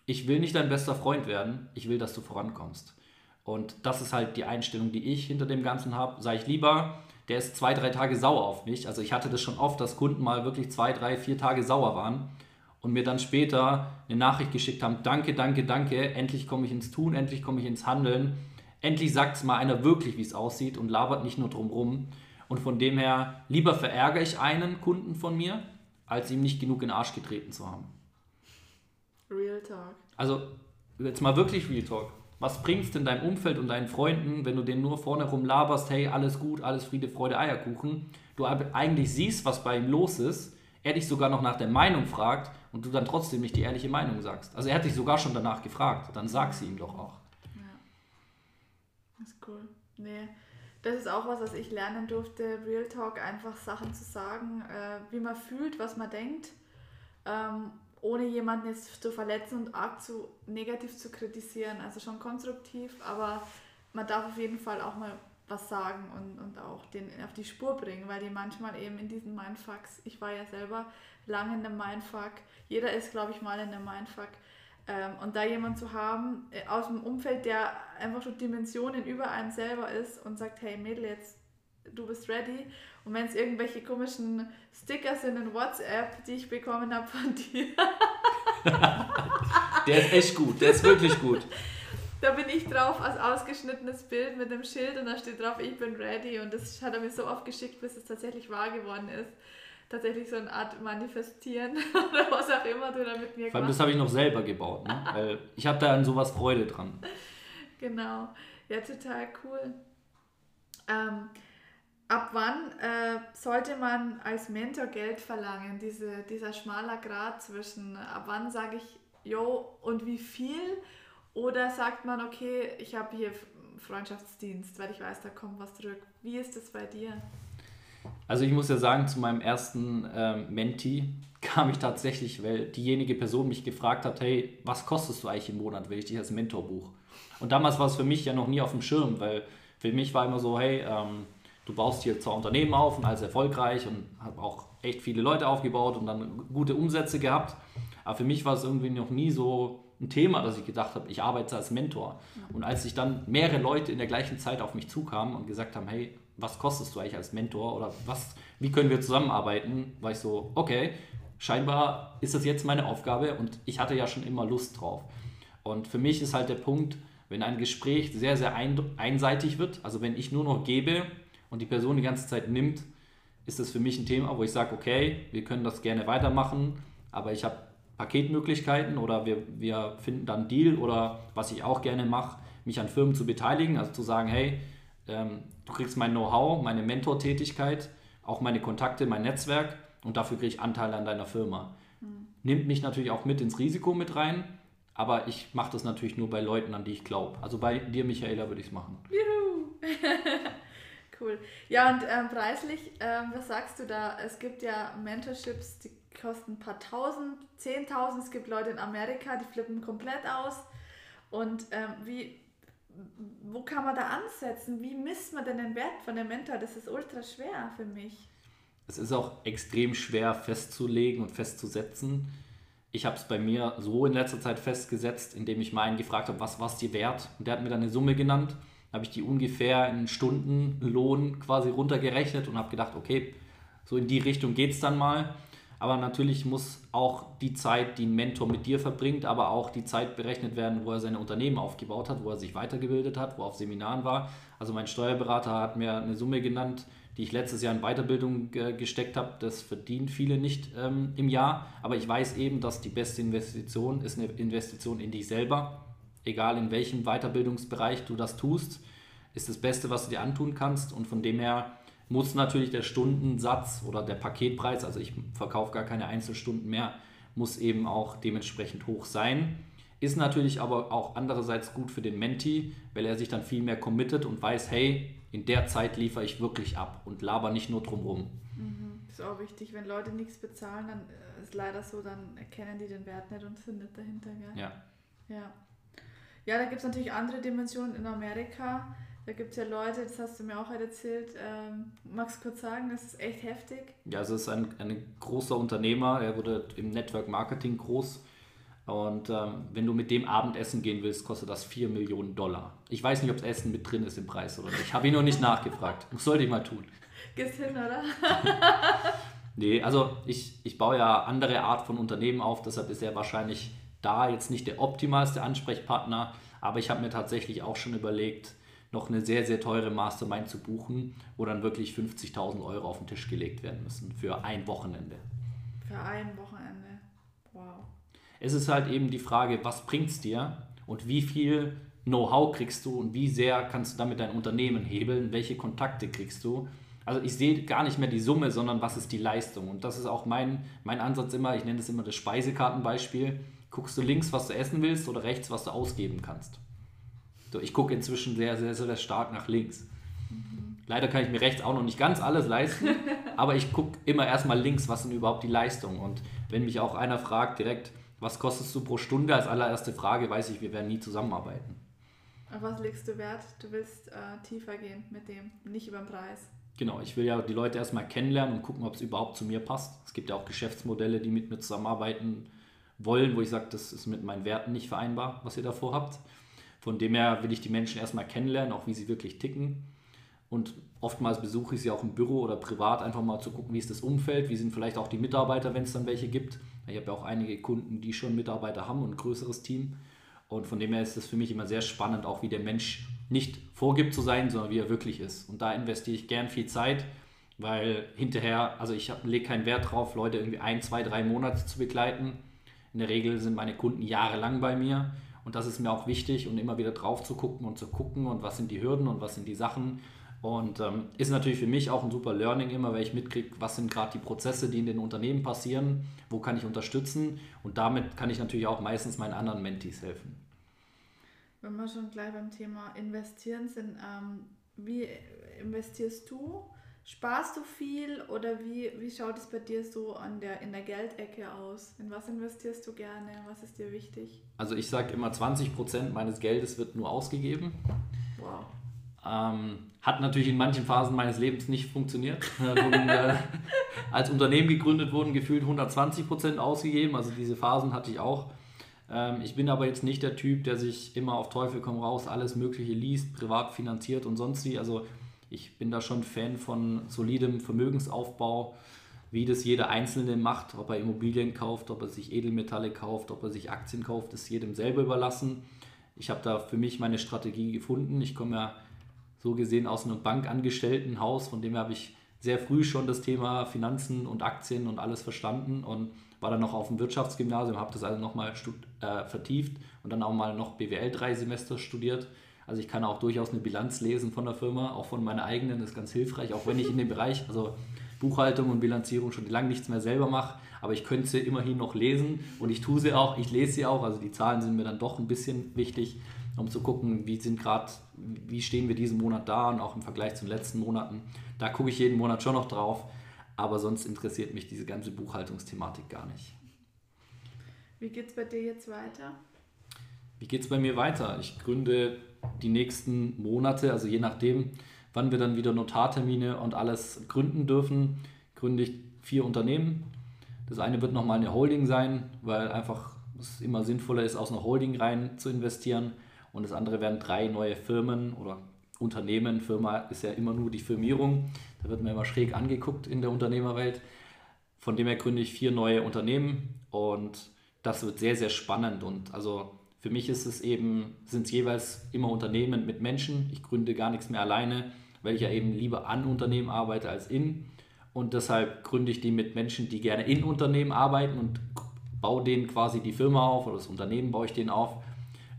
ich will nicht dein bester Freund werden, ich will, dass du vorankommst. Und das ist halt die Einstellung, die ich hinter dem Ganzen habe. Sage ich lieber, der ist zwei, drei Tage sauer auf mich. Also ich hatte das schon oft, dass Kunden mal wirklich zwei, drei, vier Tage sauer waren und mir dann später eine Nachricht geschickt haben, danke, danke, danke, endlich komme ich ins Tun, endlich komme ich ins Handeln. Endlich sagt es mal einer wirklich, wie es aussieht und labert nicht nur drum rum. Und von dem her, lieber verärgere ich einen Kunden von mir, als ihm nicht genug in den Arsch getreten zu haben. Real Talk. Also, jetzt mal wirklich Real Talk. Was bringst denn deinem Umfeld und deinen Freunden, wenn du denen nur vorne rum laberst, hey, alles gut, alles Friede, Freude, Eierkuchen, du eigentlich siehst, was bei ihm los ist, er dich sogar noch nach der Meinung fragt und du dann trotzdem nicht die ehrliche Meinung sagst. Also er hat dich sogar schon danach gefragt, dann sag sie ihm doch auch. Ja. Das ist cool. Nee, das ist auch was, was ich lernen durfte, Real Talk, einfach Sachen zu sagen, äh, wie man fühlt, was man denkt. Ohne jemanden jetzt zu verletzen und arg zu negativ zu kritisieren. Also schon konstruktiv, aber man darf auf jeden Fall auch mal was sagen und, und auch den auf die Spur bringen, weil die manchmal eben in diesen Mindfucks, ich war ja selber lange in einem Mindfuck, jeder ist, glaube ich, mal in einem Mindfuck, Ähm, und da jemand zu haben äh, aus dem Umfeld, der einfach schon Dimensionen über einem selber ist und sagt, hey Mädel, jetzt du bist ready. Und wenn es irgendwelche komischen Sticker sind in WhatsApp, die ich bekommen habe von dir. der ist echt gut, der ist wirklich gut. Da bin ich drauf als ausgeschnittenes Bild mit dem Schild und da steht drauf, ich bin ready. Und das hat er mir so oft geschickt, bis es tatsächlich wahr geworden ist. Tatsächlich so eine Art Manifestieren oder was auch immer du da mit mir Vor allem, das habe ich noch selber gebaut, ne? weil ich habe da an sowas Freude dran. Genau, ja, total cool. Ähm, ab wann äh, sollte man als Mentor Geld verlangen? Diese, dieser schmaler Grad zwischen, ab wann sage ich, jo, und wie viel? Oder sagt man, okay, ich habe hier Freundschaftsdienst, weil ich weiß, da kommt was zurück. Wie ist das bei dir? Also ich muss ja sagen, zu meinem ersten ähm, Menti kam ich tatsächlich, weil diejenige Person mich gefragt hat, hey, was kostest du eigentlich im Monat, wenn ich dich als Mentor buche? Und damals war es für mich ja noch nie auf dem Schirm, weil für mich war immer so, hey, ähm, du baust hier zwar Unternehmen auf und alles erfolgreich und habe auch echt viele Leute aufgebaut und dann gute Umsätze gehabt. Aber für mich war es irgendwie noch nie so ein Thema, dass ich gedacht habe, ich arbeite als Mentor. Und als sich dann mehrere Leute in der gleichen Zeit auf mich zukamen und gesagt haben, hey, was kostest du eigentlich als Mentor oder was, wie können wir zusammenarbeiten, war ich so, okay, scheinbar ist das jetzt meine Aufgabe und ich hatte ja schon immer Lust drauf. Und für mich ist halt der Punkt, wenn ein Gespräch sehr, sehr einseitig wird, also wenn ich nur noch gebe und die Person die ganze Zeit nimmt, ist das für mich ein Thema, wo ich sage, okay, wir können das gerne weitermachen, aber ich habe Paketmöglichkeiten oder wir, wir finden dann einen Deal oder was ich auch gerne mache, mich an Firmen zu beteiligen, also zu sagen, hey, ähm, du kriegst mein Know-how, meine Mentortätigkeit, auch meine Kontakte, mein Netzwerk und dafür kriege ich Anteile an deiner Firma. Mhm. Nimmt mich natürlich auch mit ins Risiko mit rein, aber ich mache das natürlich nur bei Leuten, an die ich glaube. Also bei dir, Michaela, würde ich es machen. Juhu! Cool. Ja, und ähm, preislich, ähm, was sagst du da? Es gibt ja Mentorships, die kosten ein paar tausend, zehntausend. Es gibt Leute in Amerika, die flippen komplett aus. Und ähm, wie, wo kann man da ansetzen? Wie misst man denn den Wert von dem Mentor? Das ist ultra schwer für mich. Es ist auch extrem schwer festzulegen und festzusetzen. Ich habe es bei mir so in letzter Zeit festgesetzt, indem ich meinen gefragt habe, was war es dir wert? Und der hat mir dann eine Summe genannt habe ich die ungefähr in Stundenlohn quasi runtergerechnet und habe gedacht, okay, so in die Richtung geht es dann mal. Aber natürlich muss auch die Zeit, die ein Mentor mit dir verbringt, aber auch die Zeit berechnet werden, wo er seine Unternehmen aufgebaut hat, wo er sich weitergebildet hat, wo er auf Seminaren war. Also mein Steuerberater hat mir eine Summe genannt, die ich letztes Jahr in Weiterbildung gesteckt habe. Das verdienen viele nicht ähm, im Jahr. Aber ich weiß eben, dass die beste Investition ist eine Investition in dich selber egal in welchem Weiterbildungsbereich du das tust, ist das Beste, was du dir antun kannst. Und von dem her muss natürlich der Stundensatz oder der Paketpreis, also ich verkaufe gar keine Einzelstunden mehr, muss eben auch dementsprechend hoch sein. Ist natürlich aber auch andererseits gut für den Menti, weil er sich dann viel mehr committet und weiß, hey, in der Zeit liefere ich wirklich ab und laber nicht nur drumherum. Mhm. Ist auch wichtig. Wenn Leute nichts bezahlen, dann äh, ist leider so, dann erkennen die den Wert nicht und sind nicht dahinter. Gell? Ja. Ja. Ja, da gibt es natürlich andere Dimensionen in Amerika. Da gibt es ja Leute, das hast du mir auch erzählt. Ähm, magst du kurz sagen, das ist echt heftig? Ja, also es ist ein, ein großer Unternehmer, er wurde im Network Marketing groß. Und ähm, wenn du mit dem Abendessen gehen willst, kostet das 4 Millionen Dollar. Ich weiß nicht, ob das Essen mit drin ist im Preis oder nicht. Ich habe ihn noch nicht nachgefragt. Das sollte ich mal tun. Gehst hin, oder? nee, also ich, ich baue ja andere Art von Unternehmen auf, deshalb ist er wahrscheinlich da jetzt nicht der optimalste Ansprechpartner, aber ich habe mir tatsächlich auch schon überlegt, noch eine sehr, sehr teure Mastermind zu buchen, wo dann wirklich 50.000 Euro auf den Tisch gelegt werden müssen für ein Wochenende. Für ein Wochenende. Wow. Es ist halt eben die Frage, was bringt es dir und wie viel Know-how kriegst du und wie sehr kannst du damit dein Unternehmen hebeln, welche Kontakte kriegst du. Also ich sehe gar nicht mehr die Summe, sondern was ist die Leistung. Und das ist auch mein, mein Ansatz immer, ich nenne es immer das Speisekartenbeispiel guckst du links, was du essen willst oder rechts, was du ausgeben kannst. So, ich gucke inzwischen sehr, sehr, sehr stark nach links. Mhm. Leider kann ich mir rechts auch noch nicht ganz alles leisten, aber ich gucke immer erstmal links, was sind überhaupt die Leistungen. Und wenn mich auch einer fragt direkt, was kostest du pro Stunde, als allererste Frage weiß ich, wir werden nie zusammenarbeiten. Auf was legst du Wert? Du willst äh, tiefer gehen mit dem, nicht über den Preis. Genau, ich will ja die Leute erstmal kennenlernen und gucken, ob es überhaupt zu mir passt. Es gibt ja auch Geschäftsmodelle, die mit mir zusammenarbeiten, wollen, wo ich sage, das ist mit meinen Werten nicht vereinbar, was ihr davor habt. Von dem her will ich die Menschen erstmal kennenlernen, auch wie sie wirklich ticken. Und oftmals besuche ich sie auch im Büro oder privat, einfach mal zu gucken, wie ist das Umfeld, wie sind vielleicht auch die Mitarbeiter, wenn es dann welche gibt. Ich habe ja auch einige Kunden, die schon Mitarbeiter haben und ein größeres Team. Und von dem her ist es für mich immer sehr spannend, auch wie der Mensch nicht vorgibt zu sein, sondern wie er wirklich ist. Und da investiere ich gern viel Zeit, weil hinterher, also ich lege keinen Wert drauf, Leute irgendwie ein, zwei, drei Monate zu begleiten. In der Regel sind meine Kunden jahrelang bei mir und das ist mir auch wichtig und immer wieder drauf zu gucken und zu gucken und was sind die Hürden und was sind die Sachen. Und ähm, ist natürlich für mich auch ein super Learning immer, weil ich mitkriege, was sind gerade die Prozesse, die in den Unternehmen passieren, wo kann ich unterstützen und damit kann ich natürlich auch meistens meinen anderen Mentees helfen. Wenn wir schon gleich beim Thema Investieren sind, ähm, wie investierst du? Sparst du viel oder wie, wie schaut es bei dir so an der, in der Geldecke aus? In was investierst du gerne? Was ist dir wichtig? Also ich sage immer, 20% meines Geldes wird nur ausgegeben. Wow. Ähm, hat natürlich in manchen Phasen meines Lebens nicht funktioniert. Und, äh, als Unternehmen gegründet wurden, gefühlt 120% ausgegeben. Also diese Phasen hatte ich auch. Ähm, ich bin aber jetzt nicht der Typ, der sich immer auf Teufel komm raus alles Mögliche liest, privat finanziert und sonst wie. Also ich bin da schon Fan von solidem Vermögensaufbau, wie das jeder Einzelne macht, ob er Immobilien kauft, ob er sich Edelmetalle kauft, ob er sich Aktien kauft, ist jedem selber überlassen. Ich habe da für mich meine Strategie gefunden. Ich komme ja so gesehen aus einem Bankangestelltenhaus, von dem habe ich sehr früh schon das Thema Finanzen und Aktien und alles verstanden und war dann noch auf dem Wirtschaftsgymnasium, habe das also nochmal äh, vertieft und dann auch mal noch BWL drei Semester studiert also ich kann auch durchaus eine Bilanz lesen von der Firma, auch von meiner eigenen, das ist ganz hilfreich, auch wenn ich in dem Bereich, also Buchhaltung und Bilanzierung schon lange nichts mehr selber mache, aber ich könnte sie immerhin noch lesen und ich tue sie auch, ich lese sie auch, also die Zahlen sind mir dann doch ein bisschen wichtig, um zu gucken, wie sind gerade, wie stehen wir diesen Monat da und auch im Vergleich zu den letzten Monaten. Da gucke ich jeden Monat schon noch drauf, aber sonst interessiert mich diese ganze Buchhaltungsthematik gar nicht. Wie geht es bei dir jetzt weiter? Wie geht es bei mir weiter? Ich gründe die nächsten Monate, also je nachdem, wann wir dann wieder Notartermine und alles gründen dürfen, gründe ich vier Unternehmen. Das eine wird nochmal eine Holding sein, weil einfach es immer sinnvoller ist, aus einer Holding rein zu investieren. Und das andere werden drei neue Firmen oder Unternehmen. Firma ist ja immer nur die Firmierung. Da wird man immer schräg angeguckt in der Unternehmerwelt. Von dem her gründe ich vier neue Unternehmen und das wird sehr, sehr spannend. Und also für mich ist es eben, sind es jeweils immer Unternehmen mit Menschen. Ich gründe gar nichts mehr alleine, weil ich ja eben lieber an Unternehmen arbeite als in. Und deshalb gründe ich die mit Menschen, die gerne in Unternehmen arbeiten und baue denen quasi die Firma auf oder das Unternehmen baue ich denen auf.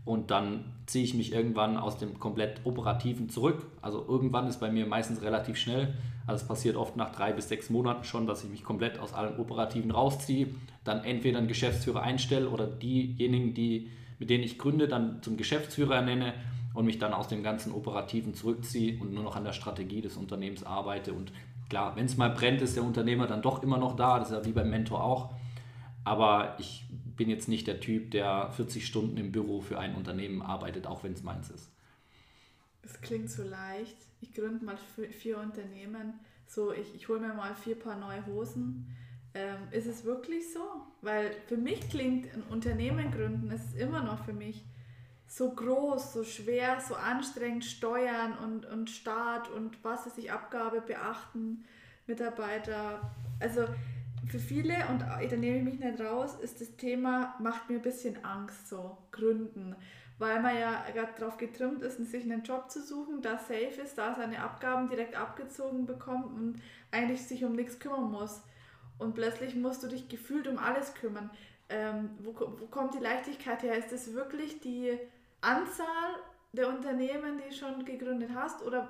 Und dann ziehe ich mich irgendwann aus dem komplett Operativen zurück. Also irgendwann ist bei mir meistens relativ schnell. Also es passiert oft nach drei bis sechs Monaten schon, dass ich mich komplett aus allem Operativen rausziehe, dann entweder einen Geschäftsführer einstelle oder diejenigen, die mit denen ich gründe, dann zum Geschäftsführer ernenne und mich dann aus dem ganzen Operativen zurückziehe und nur noch an der Strategie des Unternehmens arbeite. Und klar, wenn es mal brennt, ist der Unternehmer dann doch immer noch da, das ist ja wie beim Mentor auch. Aber ich bin jetzt nicht der Typ, der 40 Stunden im Büro für ein Unternehmen arbeitet, auch wenn es meins ist. Das klingt so leicht. Ich gründe mal vier Unternehmen. So, ich, ich hole mir mal vier Paar neue Hosen ähm, ist es wirklich so? Weil für mich klingt ein Unternehmen gründen, ist immer noch für mich so groß, so schwer, so anstrengend, Steuern und, und Staat und was ist ich, Abgabe beachten, Mitarbeiter. Also für viele, und da nehme ich mich nicht raus, ist das Thema, macht mir ein bisschen Angst, so gründen. Weil man ja gerade darauf getrimmt ist, sich einen Job zu suchen, da safe ist, da seine Abgaben direkt abgezogen bekommt und eigentlich sich um nichts kümmern muss und plötzlich musst du dich gefühlt um alles kümmern. Ähm, wo, wo kommt die Leichtigkeit her? Ist das wirklich die Anzahl der Unternehmen, die du schon gegründet hast? Oder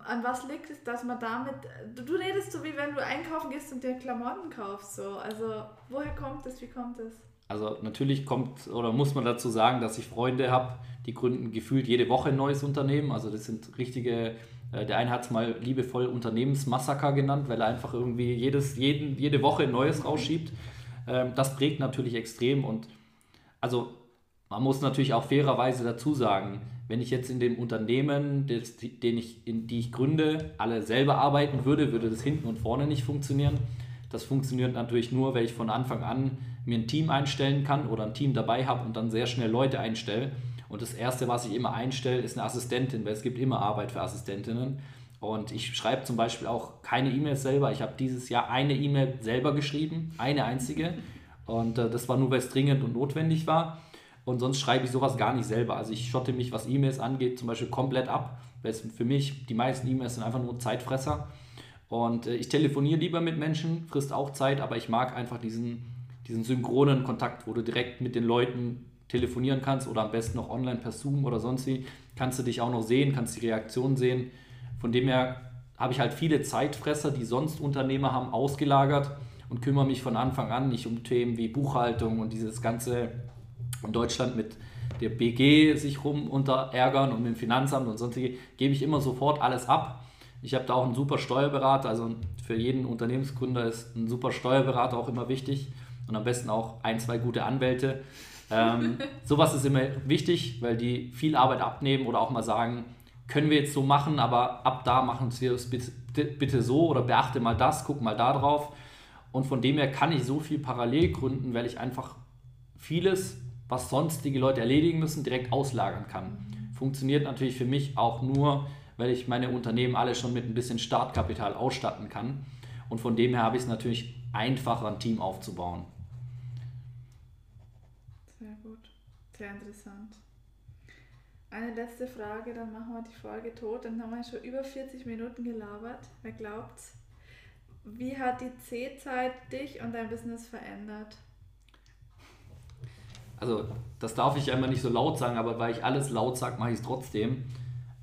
an was liegt es, dass man damit. Du, du redest so wie wenn du einkaufen gehst und dir Klamotten kaufst. So. Also woher kommt das? Wie kommt das? Also natürlich kommt oder muss man dazu sagen, dass ich Freunde habe, die gründen gefühlt jede Woche ein neues Unternehmen. Also das sind richtige der eine hat es mal liebevoll Unternehmensmassaker genannt, weil er einfach irgendwie jedes, jeden, jede Woche neues rausschiebt. Ähm, das prägt natürlich extrem und also man muss natürlich auch fairerweise dazu sagen, wenn ich jetzt in dem Unternehmen, das, den ich, in die ich gründe, alle selber arbeiten würde, würde das hinten und vorne nicht funktionieren. Das funktioniert natürlich nur, wenn ich von Anfang an mir ein Team einstellen kann oder ein Team dabei habe und dann sehr schnell Leute einstelle. Und das Erste, was ich immer einstelle, ist eine Assistentin, weil es gibt immer Arbeit für Assistentinnen. Und ich schreibe zum Beispiel auch keine E-Mails selber. Ich habe dieses Jahr eine E-Mail selber geschrieben, eine einzige. Und äh, das war nur, weil es dringend und notwendig war. Und sonst schreibe ich sowas gar nicht selber. Also ich schotte mich, was E-Mails angeht, zum Beispiel komplett ab. Weil es für mich, die meisten E-Mails sind einfach nur Zeitfresser. Und äh, ich telefoniere lieber mit Menschen, frisst auch Zeit, aber ich mag einfach diesen, diesen synchronen Kontakt, wo du direkt mit den Leuten telefonieren kannst oder am besten noch online per Zoom oder sonst wie. Kannst du dich auch noch sehen, kannst die Reaktion sehen. Von dem her habe ich halt viele Zeitfresser, die sonst Unternehmer haben, ausgelagert und kümmere mich von Anfang an nicht um Themen wie Buchhaltung und dieses ganze in Deutschland mit der BG sich rum unter ärgern und mit dem Finanzamt und sonstige, gebe ich immer sofort alles ab. Ich habe da auch einen super Steuerberater, also für jeden Unternehmensgründer ist ein super Steuerberater auch immer wichtig und am besten auch ein, zwei gute Anwälte. Ähm, sowas ist immer wichtig, weil die viel Arbeit abnehmen oder auch mal sagen, können wir jetzt so machen, aber ab da machen wir es bitte, bitte so oder beachte mal das, guck mal da drauf. Und von dem her kann ich so viel parallel gründen, weil ich einfach vieles, was sonstige Leute erledigen müssen, direkt auslagern kann. Funktioniert natürlich für mich auch nur, weil ich meine Unternehmen alle schon mit ein bisschen Startkapital ausstatten kann. Und von dem her habe ich es natürlich einfacher, ein Team aufzubauen. Sehr gut, sehr interessant. Eine letzte Frage, dann machen wir die Folge tot. Dann haben wir schon über 40 Minuten gelabert. Wer glaubt's? Wie hat die C-Zeit dich und dein Business verändert? Also, das darf ich ja immer nicht so laut sagen, aber weil ich alles laut sage, mache ich es trotzdem.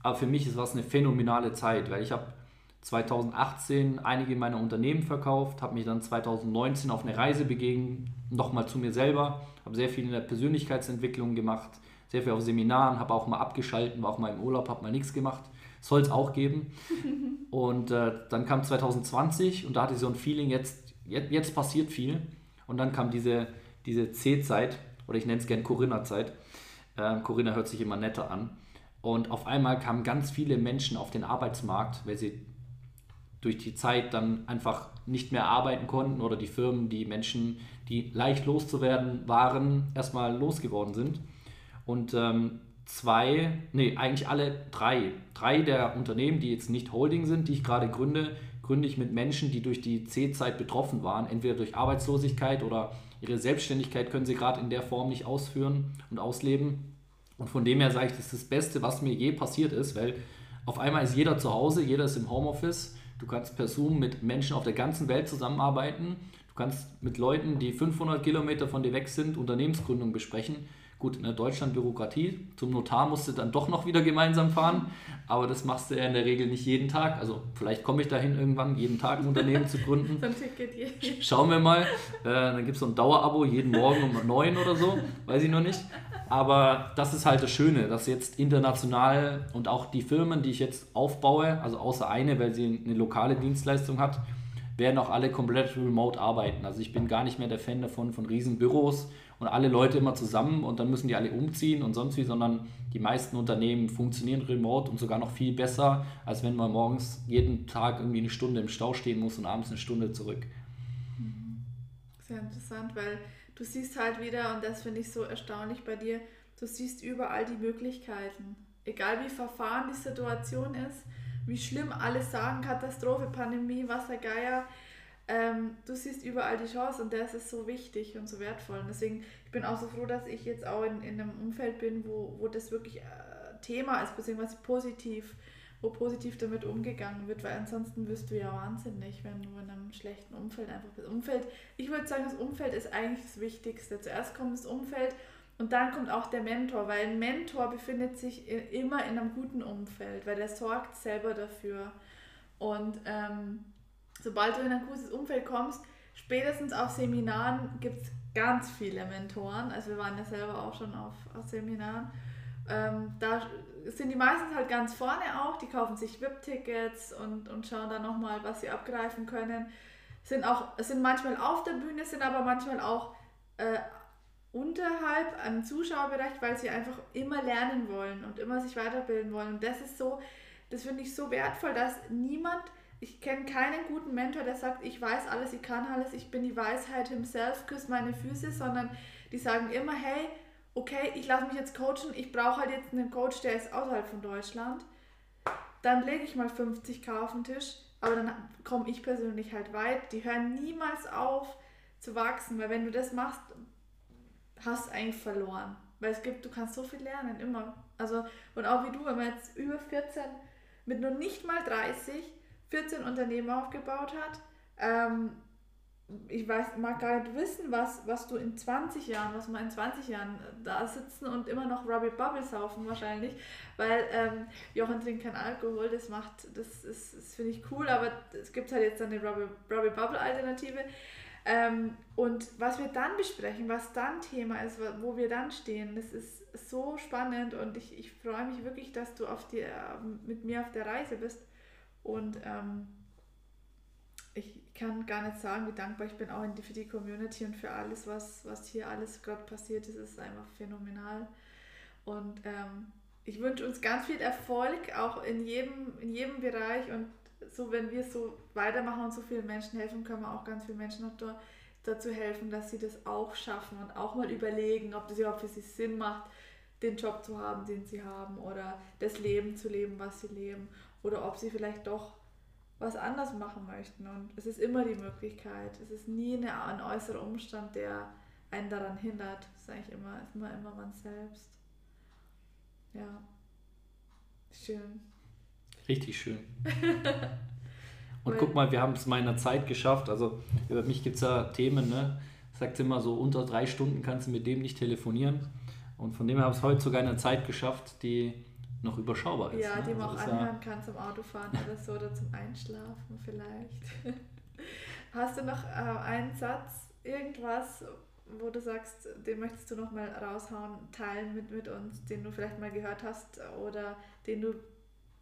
Aber für mich ist das eine phänomenale Zeit, weil ich habe 2018 einige meiner Unternehmen verkauft, habe mich dann 2019 auf eine Reise begeben, nochmal zu mir selber, habe sehr viel in der Persönlichkeitsentwicklung gemacht, sehr viel auf Seminaren, habe auch mal abgeschalten, war auch mal im Urlaub, habe mal nichts gemacht. Soll es auch geben. und äh, dann kam 2020 und da hatte ich so ein Feeling, jetzt, jetzt, jetzt passiert viel. Und dann kam diese, diese C-Zeit, oder ich nenne es gern Corinna-Zeit. Äh, Corinna hört sich immer netter an. Und auf einmal kamen ganz viele Menschen auf den Arbeitsmarkt, weil sie durch die Zeit dann einfach nicht mehr arbeiten konnten oder die Firmen, die Menschen, die leicht loszuwerden waren, erstmal losgeworden sind. Und ähm, zwei, nee, eigentlich alle drei, drei der Unternehmen, die jetzt nicht Holding sind, die ich gerade gründe, gründe ich mit Menschen, die durch die C-Zeit betroffen waren, entweder durch Arbeitslosigkeit oder ihre Selbstständigkeit können sie gerade in der Form nicht ausführen und ausleben. Und von dem her sage ich, das ist das Beste, was mir je passiert ist, weil auf einmal ist jeder zu Hause, jeder ist im Homeoffice. Du kannst per Zoom mit Menschen auf der ganzen Welt zusammenarbeiten. Du kannst mit Leuten, die 500 Kilometer von dir weg sind, Unternehmensgründung besprechen. Gut, in der Deutschland Bürokratie. Zum Notar musst du dann doch noch wieder gemeinsam fahren, aber das machst du ja in der Regel nicht jeden Tag. Also vielleicht komme ich dahin irgendwann, jeden Tag ein Unternehmen zu gründen. Schauen wir mal. Äh, dann gibt es so ein Dauerabo jeden Morgen um neun oder so, weiß ich noch nicht. Aber das ist halt das Schöne, dass jetzt international und auch die Firmen, die ich jetzt aufbaue, also außer eine, weil sie eine lokale Dienstleistung hat, werden auch alle komplett remote arbeiten. Also ich bin gar nicht mehr der Fan davon von riesen Büros und alle Leute immer zusammen und dann müssen die alle umziehen und sonst wie, sondern die meisten Unternehmen funktionieren remote und sogar noch viel besser, als wenn man morgens jeden Tag irgendwie eine Stunde im Stau stehen muss und abends eine Stunde zurück. Mhm. Sehr interessant, weil du siehst halt wieder, und das finde ich so erstaunlich bei dir, du siehst überall die Möglichkeiten. Egal wie verfahren die Situation ist, wie schlimm alle sagen, Katastrophe, Pandemie, Wassergeier, ähm, du siehst überall die Chance und das ist so wichtig und so wertvoll. Und deswegen, ich bin auch so froh, dass ich jetzt auch in, in einem Umfeld bin, wo, wo das wirklich äh, Thema ist, beziehungsweise positiv, wo positiv damit umgegangen wird, weil ansonsten wirst du ja wahnsinnig, wenn du in einem schlechten Umfeld einfach bist. Umfeld, ich würde sagen, das Umfeld ist eigentlich das Wichtigste. Zuerst kommt das Umfeld und dann kommt auch der Mentor, weil ein Mentor befindet sich immer in einem guten Umfeld, weil der sorgt selber dafür. Und ähm, sobald du in ein gutes Umfeld kommst, spätestens auf Seminaren gibt es ganz viele Mentoren. Also wir waren ja selber auch schon auf, auf Seminaren. Ähm, da sind die meistens halt ganz vorne auch, die kaufen sich VIP-Tickets und, und schauen dann nochmal, was sie abgreifen können. Sind auch, sind manchmal auf der Bühne, sind aber manchmal auch äh, unterhalb am Zuschauerbereich, weil sie einfach immer lernen wollen und immer sich weiterbilden wollen. Und das ist so, das finde ich so wertvoll, dass niemand ich kenne keinen guten Mentor, der sagt, ich weiß alles, ich kann alles, ich bin die Weisheit himself, küsst meine Füße, sondern die sagen immer, hey, okay, ich lasse mich jetzt coachen, ich brauche halt jetzt einen Coach, der ist außerhalb von Deutschland. Dann lege ich mal 50k auf den Tisch, aber dann komme ich persönlich halt weit. Die hören niemals auf zu wachsen, weil wenn du das machst, hast du eigentlich verloren. Weil es gibt, du kannst so viel lernen, immer. Also, und auch wie du, wenn man jetzt über 14, mit nur nicht mal 30, 14 Unternehmen aufgebaut hat, ähm, ich weiß, mag gar nicht wissen, was, was du in 20 Jahren, was wir in 20 Jahren da sitzen und immer noch Rubbly Bubble saufen wahrscheinlich, weil ähm, Jochen trinkt kein Alkohol, das macht, das ist, das finde ich cool, aber es gibt halt jetzt eine Rubbly, Rubbly Bubble Alternative. Ähm, und was wir dann besprechen, was dann Thema ist, wo wir dann stehen, das ist so spannend und ich, ich freue mich wirklich, dass du auf die, äh, mit mir auf der Reise bist. Und ähm, ich kann gar nicht sagen, wie dankbar ich bin auch für die Community und für alles, was, was hier alles gerade passiert ist. Es ist einfach phänomenal. Und ähm, ich wünsche uns ganz viel Erfolg, auch in jedem, in jedem Bereich und so, wenn wir so weitermachen und so vielen Menschen helfen, können wir auch ganz vielen Menschen noch da, dazu helfen, dass sie das auch schaffen und auch mal überlegen, ob das überhaupt für sie Sinn macht, den Job zu haben, den sie haben oder das Leben zu leben, was sie leben oder ob sie vielleicht doch was anders machen möchten. Und es ist immer die Möglichkeit. Es ist nie eine, ein äußerer Umstand, der einen daran hindert. Es ist eigentlich immer, immer, immer man selbst. Ja. Schön. Richtig schön. Und guck mal, wir haben es mal in der Zeit geschafft. Also über mich gibt es ja Themen, ne? Sagt immer so, unter drei Stunden kannst du mit dem nicht telefonieren. Und von dem her habe ich es heute sogar in einer Zeit geschafft, die noch überschaubar ist. Ja, ne? die man also auch anhören ja kann zum Autofahren oder so oder zum Einschlafen vielleicht. Hast du noch äh, einen Satz, irgendwas, wo du sagst, den möchtest du noch mal raushauen, teilen mit, mit uns, den du vielleicht mal gehört hast oder den du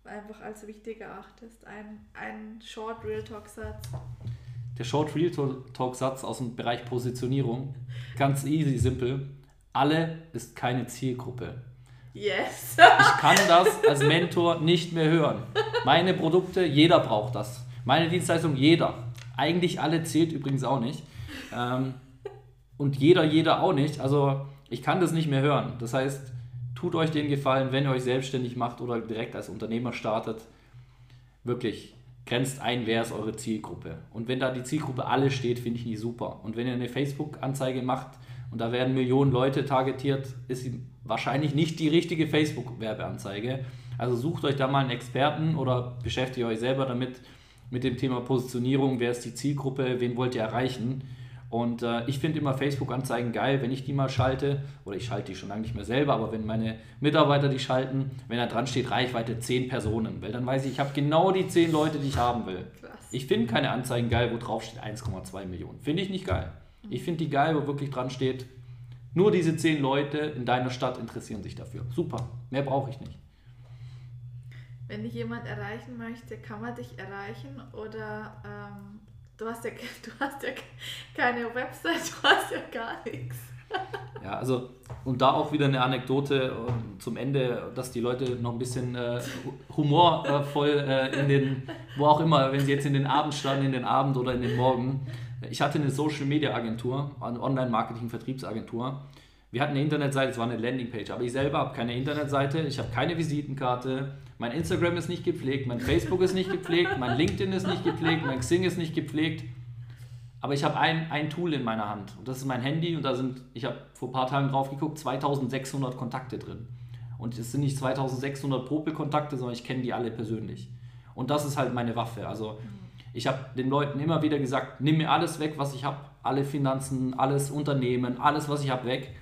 einfach als wichtig erachtest? Ein, ein Short Real Talk Satz. Der Short Real Talk Satz aus dem Bereich Positionierung. Ganz easy, simpel. Alle ist keine Zielgruppe. Yes. ich kann das als Mentor nicht mehr hören. Meine Produkte, jeder braucht das. Meine Dienstleistung, jeder. Eigentlich alle zählt übrigens auch nicht. Ähm, und jeder, jeder auch nicht. Also ich kann das nicht mehr hören. Das heißt, tut euch den Gefallen, wenn ihr euch selbstständig macht oder direkt als Unternehmer startet. Wirklich, grenzt ein, wer ist eure Zielgruppe. Und wenn da die Zielgruppe alle steht, finde ich nicht super. Und wenn ihr eine Facebook-Anzeige macht und da werden Millionen Leute targetiert, ist sie wahrscheinlich nicht die richtige Facebook-Werbeanzeige. Also sucht euch da mal einen Experten oder beschäftigt euch selber damit, mit dem Thema Positionierung, wer ist die Zielgruppe, wen wollt ihr erreichen und äh, ich finde immer Facebook-Anzeigen geil, wenn ich die mal schalte, oder ich schalte die schon lange nicht mehr selber, aber wenn meine Mitarbeiter die schalten, wenn da dran steht, Reichweite 10 Personen, weil dann weiß ich, ich habe genau die 10 Leute, die ich haben will. Krass. Ich finde keine Anzeigen geil, wo drauf steht 1,2 Millionen. Finde ich nicht geil. Ich finde die geil, wo wirklich dran steht, nur diese 10 Leute in deiner Stadt interessieren sich dafür. Super, mehr brauche ich nicht. Wenn dich jemand erreichen möchte, kann man dich erreichen oder ähm Du hast ja, du hast ja keine Website, du hast ja gar nichts. Ja, also und da auch wieder eine Anekdote äh, zum Ende, dass die Leute noch ein bisschen äh, humorvoll äh, in den, wo auch immer, wenn sie jetzt in den Abend starten, in den Abend oder in den Morgen. Ich hatte eine Social Media Agentur, eine Online-Marketing-Vertriebsagentur. Wir hatten eine Internetseite, es war eine Landingpage, aber ich selber habe keine Internetseite, ich habe keine Visitenkarte, mein Instagram ist nicht gepflegt, mein Facebook ist nicht gepflegt, mein LinkedIn ist nicht gepflegt, mein Xing ist nicht gepflegt. Aber ich habe ein, ein Tool in meiner Hand und das ist mein Handy und da sind, ich habe vor ein paar Tagen drauf geguckt, 2600 Kontakte drin. Und es sind nicht 2600 Popel-Kontakte, sondern ich kenne die alle persönlich. Und das ist halt meine Waffe. Also ich habe den Leuten immer wieder gesagt, nimm mir alles weg, was ich habe. Alle Finanzen, alles Unternehmen, alles, was ich habe, weg.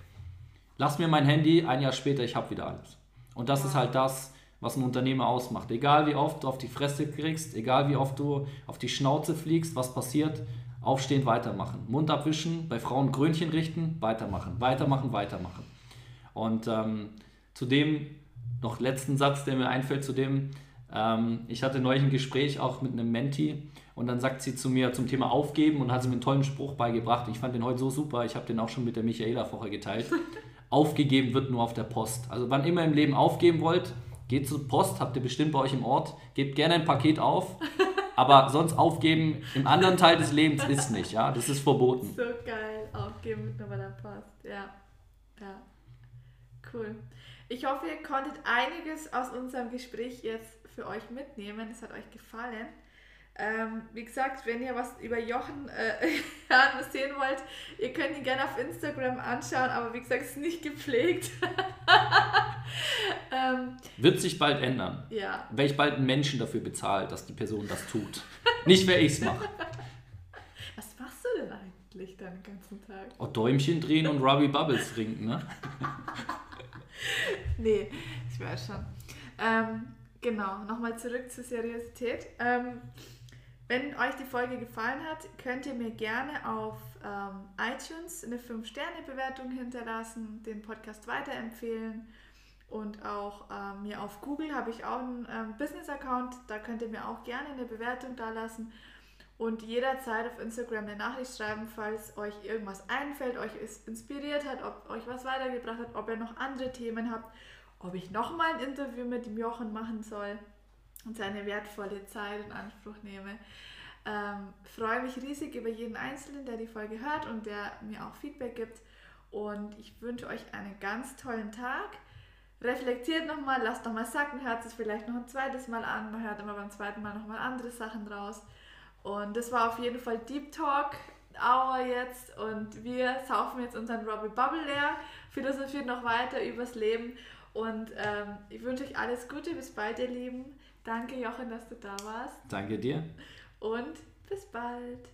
Lass mir mein Handy, ein Jahr später, ich habe wieder alles. Und das ist halt das, was ein Unternehmer ausmacht. Egal wie oft du auf die Fresse kriegst, egal wie oft du auf die Schnauze fliegst, was passiert, aufstehen, weitermachen. Mund abwischen, bei Frauen Grünchen richten, weitermachen, weitermachen, weitermachen. Und ähm, zudem noch letzten Satz, der mir einfällt, zu dem, ähm, ich hatte neulich ein Gespräch auch mit einem Menti und dann sagt sie zu mir zum Thema Aufgeben und hat sie mir einen tollen Spruch beigebracht. Ich fand den heute so super, ich habe den auch schon mit der Michaela vorher geteilt. Aufgegeben wird nur auf der Post. Also wann immer im Leben aufgeben wollt, Geht zur Post, habt ihr bestimmt bei euch im Ort, gebt gerne ein Paket auf Aber sonst aufgeben im anderen Teil des Lebens ist nicht, ja. Das ist verboten. So geil, aufgeben mit Nummer passt. Ja. Ja. Cool. Ich hoffe, ihr konntet einiges aus unserem Gespräch jetzt für euch mitnehmen. Es hat euch gefallen. Ähm, wie gesagt, wenn ihr was über Jochen äh, sehen wollt, ihr könnt ihn gerne auf Instagram anschauen, aber wie gesagt, es ist nicht gepflegt. ähm, Wird sich bald ändern. Ja. Werde ich bald einen Menschen dafür bezahlt, dass die Person das tut. nicht, wer ich es mache. Was machst du denn eigentlich den ganzen Tag? Oh, Däumchen drehen und Ruby Bubbles trinken, ne? nee, ich weiß schon. Ähm, genau, nochmal zurück zur Seriosität. Ähm, wenn euch die Folge gefallen hat, könnt ihr mir gerne auf ähm, iTunes eine 5-Sterne-Bewertung hinterlassen, den Podcast weiterempfehlen und auch ähm, mir auf Google habe ich auch einen ähm, Business-Account, da könnt ihr mir auch gerne eine Bewertung da lassen und jederzeit auf Instagram eine Nachricht schreiben, falls euch irgendwas einfällt, euch inspiriert hat, ob euch was weitergebracht hat, ob ihr noch andere Themen habt, ob ich nochmal ein Interview mit dem Jochen machen soll und seine wertvolle Zeit in Anspruch nehme. Ähm, freue mich riesig über jeden Einzelnen, der die Folge hört und der mir auch Feedback gibt. Und ich wünsche euch einen ganz tollen Tag. Reflektiert nochmal, lasst nochmal sacken, hört es vielleicht noch ein zweites Mal an. Man hört immer beim zweiten Mal nochmal andere Sachen raus. Und das war auf jeden Fall Deep Talk Hour jetzt. Und wir saufen jetzt unseren Robbie Bubble leer, philosophieren noch weiter übers Leben. Und ähm, ich wünsche euch alles Gute. Bis bald, ihr Lieben. Danke, Jochen, dass du da warst. Danke dir. Und bis bald.